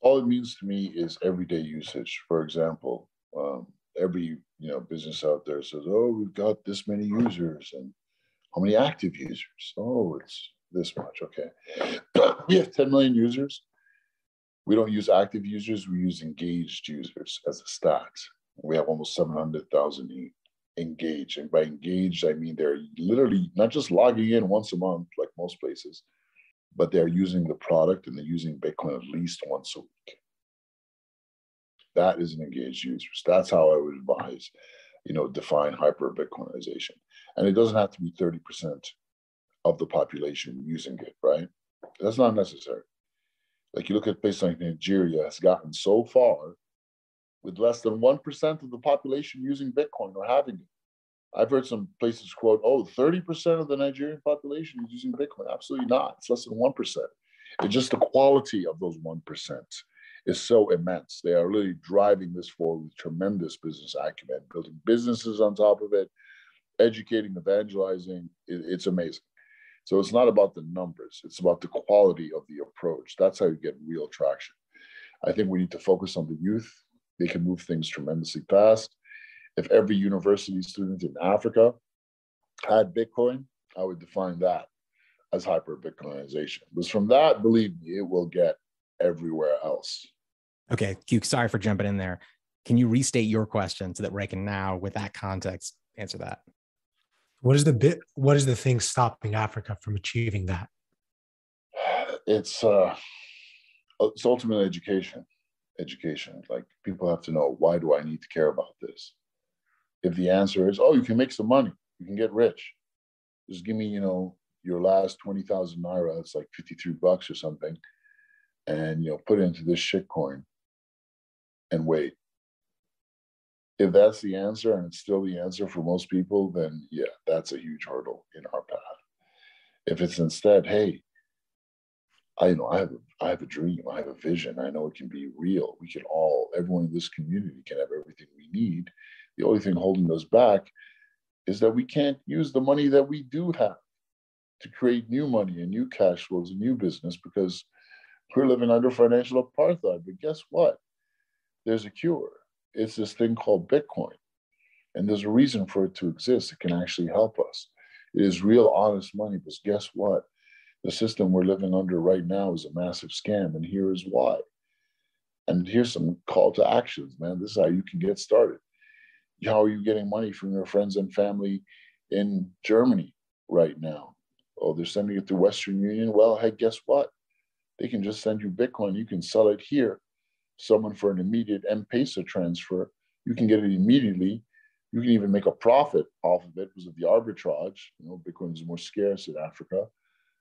All it means to me is everyday usage. For example, um, every you know business out there says, "Oh, we've got this many users, and how many active users? Oh, it's this much." Okay, we have 10 million users. We don't use active users; we use engaged users as a stat. We have almost 700,000 engaged. And by engaged, I mean they're literally not just logging in once a month, like most places, but they're using the product and they're using Bitcoin at least once a week. That is an engaged user. That's how I would advise, you know, define hyper Bitcoinization. And it doesn't have to be 30% of the population using it, right? That's not necessary. Like you look at places like Nigeria has gotten so far with less than 1% of the population using Bitcoin or having it. I've heard some places quote, oh, 30% of the Nigerian population is using Bitcoin. Absolutely not. It's less than 1%. It's just the quality of those 1% is so immense. They are really driving this forward with tremendous business acumen, building businesses on top of it, educating, evangelizing. It's amazing. So it's not about the numbers, it's about the quality of the approach. That's how you get real traction. I think we need to focus on the youth. They can move things tremendously fast. If every university student in Africa had Bitcoin, I would define that as hyper Bitcoinization. Because from that, believe me, it will get everywhere else. Okay, Q, sorry for jumping in there. Can you restate your question so that Ray can now, with that context, answer that? What is the bit? What is the thing stopping Africa from achieving that? It's uh, it's ultimately education. Education. Like people have to know why do I need to care about this? If the answer is, oh, you can make some money, you can get rich. Just give me, you know, your last twenty thousand naira. It's like fifty three bucks or something, and you know, put it into this shit coin, and wait if that's the answer and it's still the answer for most people, then yeah, that's a huge hurdle in our path. If it's instead, hey, I you know I have a, I have a dream, I have a vision, I know it can be real. We can all, everyone in this community can have everything we need. The only thing holding us back is that we can't use the money that we do have to create new money and new cash flows and new business because we're living under financial apartheid. But guess what? There's a cure it's this thing called Bitcoin. And there's a reason for it to exist. It can actually help us. It is real honest money, but guess what? The system we're living under right now is a massive scam, and here is why. And here's some call to actions, man. This is how you can get started. How are you getting money from your friends and family in Germany right now? Oh, they're sending it through Western Union. Well, hey, guess what? They can just send you Bitcoin. You can sell it here someone for an immediate M-Pesa transfer, you can get it immediately. You can even make a profit off of it because of the arbitrage. You know, Bitcoin is more scarce in Africa.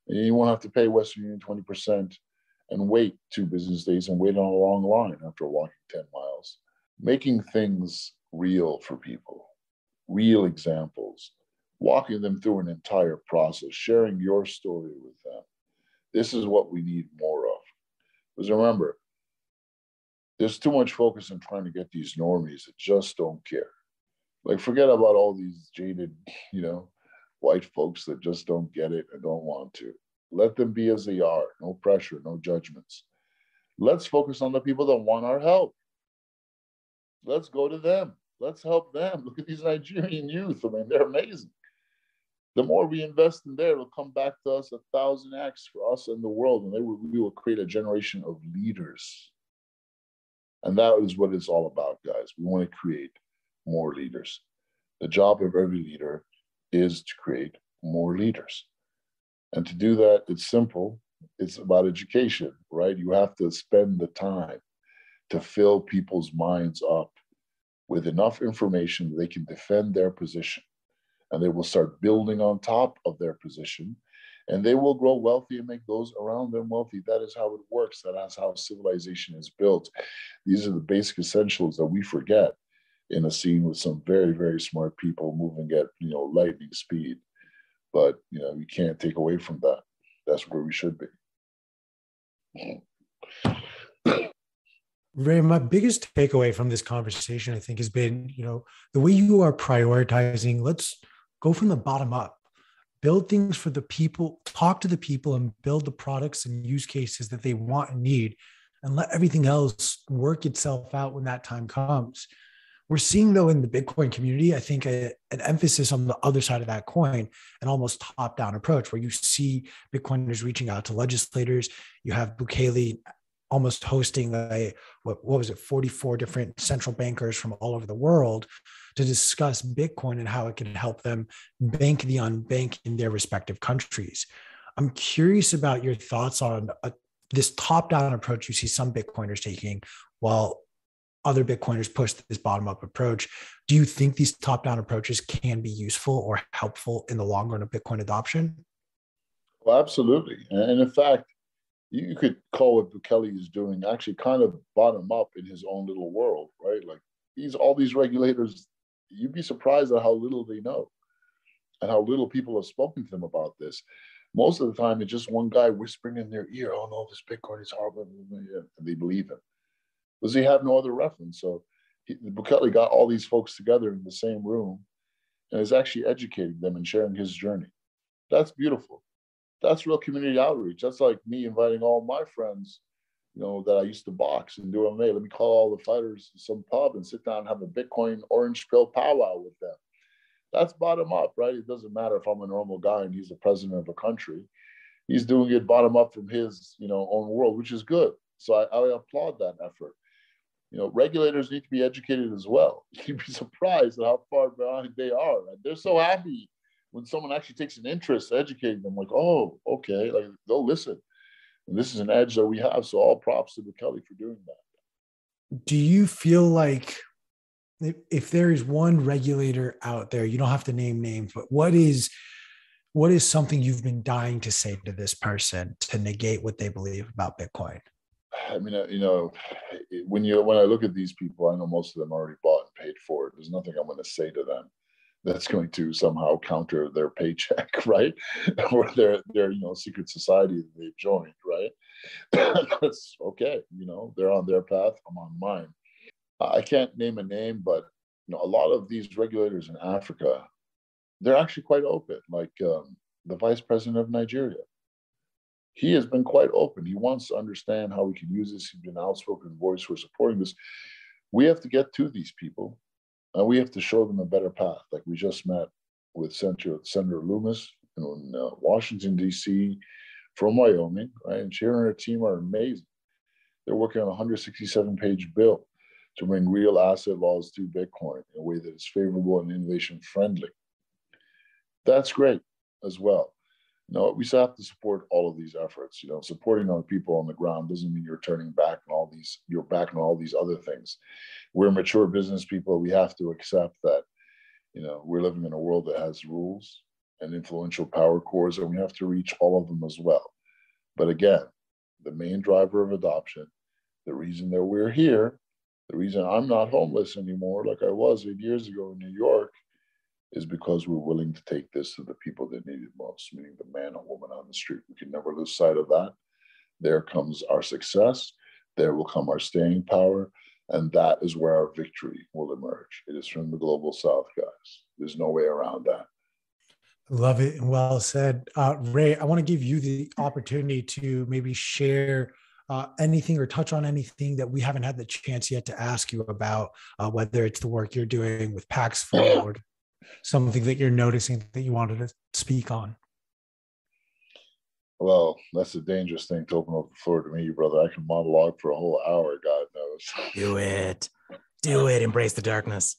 And you won't have to pay Western Union 20% and wait two business days and wait on a long line after walking 10 miles. Making things real for people, real examples, walking them through an entire process, sharing your story with them. This is what we need more of. Because remember, there's too much focus on trying to get these normies that just don't care. Like, forget about all these jaded, you know, white folks that just don't get it and don't want to. Let them be as they are. No pressure, no judgments. Let's focus on the people that want our help. Let's go to them. Let's help them. Look at these Nigerian youth. I mean, they're amazing. The more we invest in there, it'll come back to us a thousand acts for us and the world, and they will, we will create a generation of leaders and that is what it's all about, guys. We want to create more leaders. The job of every leader is to create more leaders. And to do that, it's simple. It's about education, right? You have to spend the time to fill people's minds up with enough information that they can defend their position. And they will start building on top of their position and they will grow wealthy and make those around them wealthy. That is how it works. That is how civilization is built. These are the basic essentials that we forget in a scene with some very, very smart people moving at you know lightning speed. But you know, we can't take away from that. That's where we should be. Ray, my biggest takeaway from this conversation, I think, has been, you know, the way you are prioritizing, let's go from the bottom up build things for the people, talk to the people, and build the products and use cases that they want and need, and let everything else work itself out when that time comes. We're seeing, though, in the Bitcoin community, I think a, an emphasis on the other side of that coin, an almost top down approach where you see Bitcoiners reaching out to legislators. You have Bukele almost hosting a, what, what was it, 44 different central bankers from all over the world to discuss Bitcoin and how it can help them bank the unbanked in their respective countries. I'm curious about your thoughts on a, uh, this top down approach you see some Bitcoiners taking while other Bitcoiners push this bottom up approach. Do you think these top down approaches can be useful or helpful in the long run of Bitcoin adoption? Well, absolutely. And in fact, you could call what Bukele is doing actually kind of bottom up in his own little world, right? Like these all these regulators you'd be surprised at how little they know and how little people have spoken to them about this. Most of the time, it's just one guy whispering in their ear, "Oh no, this Bitcoin is horrible," and they believe him because they have no other reference. So he, Bukele got all these folks together in the same room and is actually educating them and sharing his journey. That's beautiful. That's real community outreach. That's like me inviting all my friends, you know, that I used to box and do MMA. Let me call all the fighters to some pub and sit down and have a Bitcoin orange pill powwow with them. That's bottom up, right? It doesn't matter if I'm a normal guy and he's the president of a country. He's doing it bottom up from his, you know, own world, which is good. So I, I applaud that effort. You know, regulators need to be educated as well. You'd be surprised at how far behind they are. They're so happy when someone actually takes an interest educating them, like, oh, okay, like they'll listen. And this is an edge that we have. So all props to Kelly for doing that. Do you feel like if, if there is one regulator out there, you don't have to name names, but what is what is something you've been dying to say to this person to negate what they believe about Bitcoin? I mean, uh, you know, when you when I look at these people, I know most of them already bought and paid for it. There's nothing I'm going to say to them that's going to somehow counter their paycheck, right? or their their you know secret society that they've joined, right? that's okay. You know, they're on their path. I'm on mine. I can't name a name, but you know, a lot of these regulators in Africa, they're actually quite open. Like um, the vice president of Nigeria, he has been quite open. He wants to understand how we can use this. He's been outspoken voice for supporting this. We have to get to these people, and we have to show them a better path. Like we just met with Senator, Senator Lummis in uh, Washington D.C. from Wyoming, right? And she and her team are amazing. They're working on a 167-page bill to bring real asset laws to Bitcoin in a way that is favorable and innovation friendly. That's great as well. No, we still have to support all of these efforts. You know, supporting our people on the ground doesn't mean you're turning back on all these, you're back on all these other things. We're mature business people. We have to accept that, you know, we're living in a world that has rules and influential power cores, and we have to reach all of them as well. But again, the main driver of adoption, the reason that we're here the reason I'm not homeless anymore, like I was eight years ago in New York, is because we're willing to take this to the people that need it most, meaning the man or woman on the street. We can never lose sight of that. There comes our success, there will come our staying power, and that is where our victory will emerge. It is from the global south, guys. There's no way around that. Love it and well said. Uh, Ray, I want to give you the opportunity to maybe share uh, anything or touch on anything that we haven't had the chance yet to ask you about, uh, whether it's the work you're doing with Paxful, something that you're noticing that you wanted to speak on. Well, that's a dangerous thing to open up the floor to me, brother. I can monologue for a whole hour, God knows. Do it. Do it. Embrace the darkness.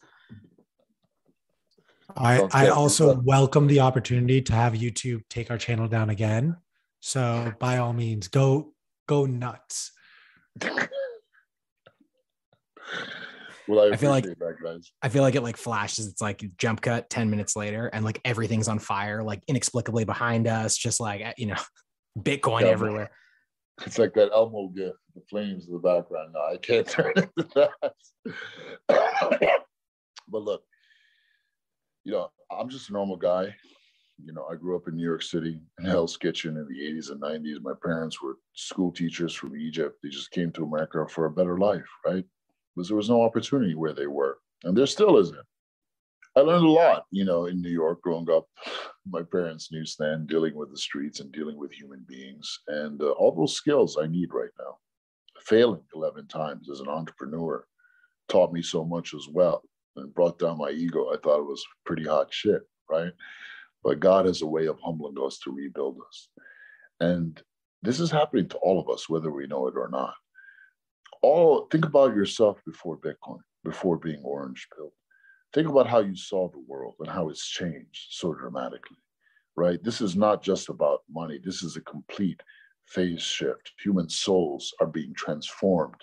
I, I also welcome the opportunity to have YouTube take our channel down again. So by all means, go go nuts. well, I, I feel like that. I feel like it like flashes. It's like jump cut 10 minutes later and like everything's on fire, like inexplicably behind us, just like eh, you know, Bitcoin yeah, everywhere. It's like that Elmo gift, the flames in the background. No, I can't turn into that. but look, you know, I'm just a normal guy you know, I grew up in New York City in Hell's Kitchen in the 80s and 90s. My parents were school teachers from Egypt. They just came to America for a better life, right? Because there was no opportunity where they were, and there still isn't. I learned a lot, you know, in New York growing up. My parents' newsstand, dealing with the streets and dealing with human beings, and uh, all those skills I need right now. Failing 11 times as an entrepreneur taught me so much as well and brought down my ego. I thought it was pretty hot shit, right? But God has a way of humbling us to rebuild us. And this is happening to all of us, whether we know it or not. All think about yourself before Bitcoin, before being orange pilled. Think about how you saw the world and how it's changed so dramatically, right? This is not just about money. This is a complete phase shift. Human souls are being transformed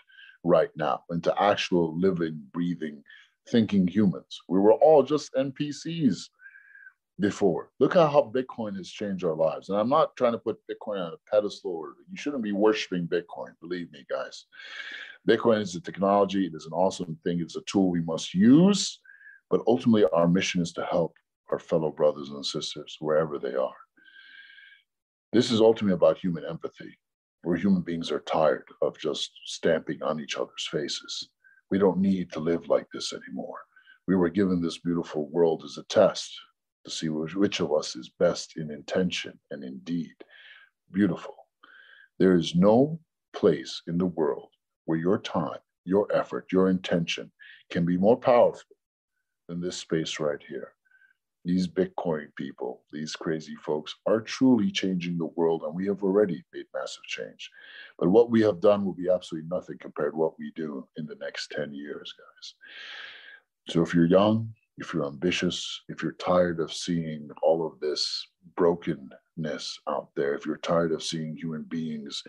right now into actual living, breathing, thinking humans. We were all just NPCs before. Look at how Bitcoin has changed our lives. And I'm not trying to put Bitcoin on a pedestal or you shouldn't be worshiping Bitcoin, believe me, guys. Bitcoin is a technology, it is an awesome thing, it's a tool we must use. But ultimately, our mission is to help our fellow brothers and sisters wherever they are. This is ultimately about human empathy, where human beings are tired of just stamping on each other's faces. We don't need to live like this anymore. We were given this beautiful world as a test to see which, of us is best in intention and in deed. beautiful. There is no place in the world where your time, your effort, your intention can be more powerful than this space right here. These Bitcoin people, these crazy folks, are truly changing the world, and we have already made massive change. But what we have done will be absolutely nothing compared to what we do in the next 10 years, guys. So if you're young, if you're ambitious, if you're tired of seeing all of this brokenness out there, if you're tired of seeing human beings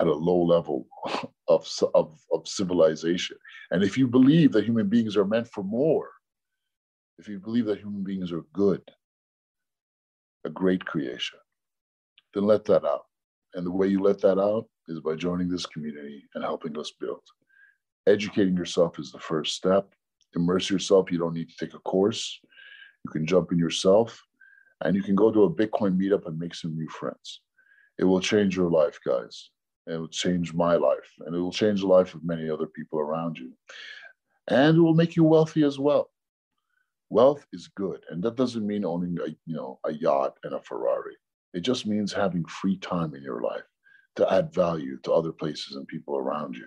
at a low level of, of, of civilization, and if you believe that human beings are meant for more, if you believe that human beings are good, a great creation, then let that out. And the way you let that out is by joining this community and helping us build. Educating yourself is the first step. Immerse yourself. You don't need to take a course. You can jump in yourself and you can go to a Bitcoin meetup and make some new friends. It will change your life, guys. It will change my life and it will change the life of many other people around you. And it will make you wealthy as well. Wealth is good. And that doesn't mean owning a, you know, a yacht and a Ferrari. It just means having free time in your life to add value to other places and people around you.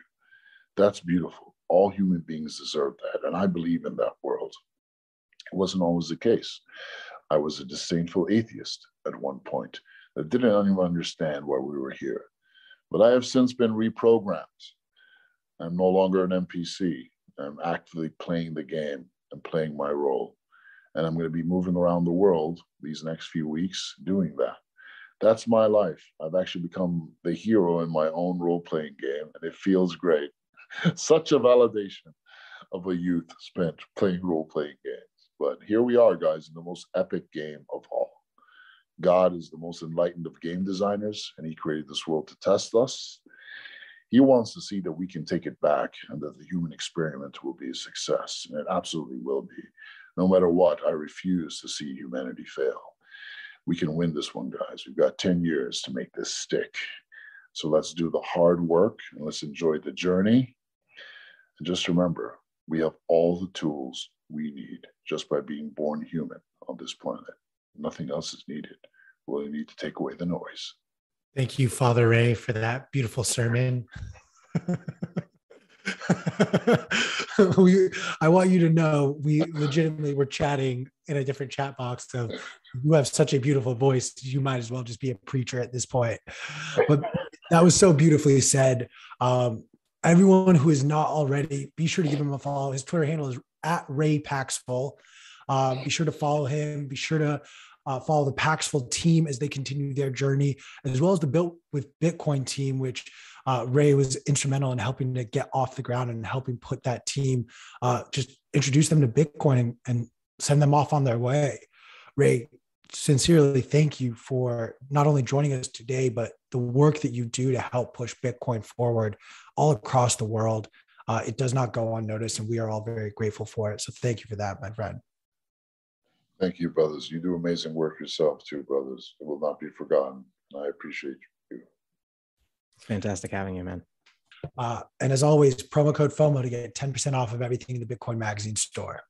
That's beautiful. All human beings deserve that. And I believe in that world. It wasn't always the case. I was a disdainful atheist at one point that didn't even understand why we were here. But I have since been reprogrammed. I'm no longer an NPC. I'm actively playing the game and playing my role. And I'm going to be moving around the world these next few weeks doing that. That's my life. I've actually become the hero in my own role playing game, and it feels great. Such a validation of a youth spent playing role playing games. But here we are, guys, in the most epic game of all. God is the most enlightened of game designers, and He created this world to test us. He wants to see that we can take it back and that the human experiment will be a success. And it absolutely will be. No matter what, I refuse to see humanity fail. We can win this one, guys. We've got 10 years to make this stick. So let's do the hard work and let's enjoy the journey. And just remember, we have all the tools we need just by being born human on this planet. Nothing else is needed. We only need to take away the noise. Thank you, Father Ray, for that beautiful sermon. we, I want you to know we legitimately were chatting in a different chat box So you have such a beautiful voice you might as well just be a preacher at this point but that was so beautifully said um, everyone who is not already be sure to give him a follow. His twitter handle is at ray paxful. Uh, be sure to follow him. Be sure to uh, follow the Paxful team as they continue their journey, as well as the Built with Bitcoin team, which uh, Ray was instrumental in helping to get off the ground and helping put that team, uh, just introduce them to Bitcoin and, and send them off on their way. Ray, sincerely thank you for not only joining us today, but the work that you do to help push Bitcoin forward all across the world. Uh, it does not go unnoticed, and we are all very grateful for it. So thank you for that, my friend. Thank you, brothers. You do amazing work yourself too, brothers. It will not be forgotten. I appreciate you. It's fantastic having you, man. Uh, and as always, promo code FOMO to get 10% off of everything in the Bitcoin Magazine store.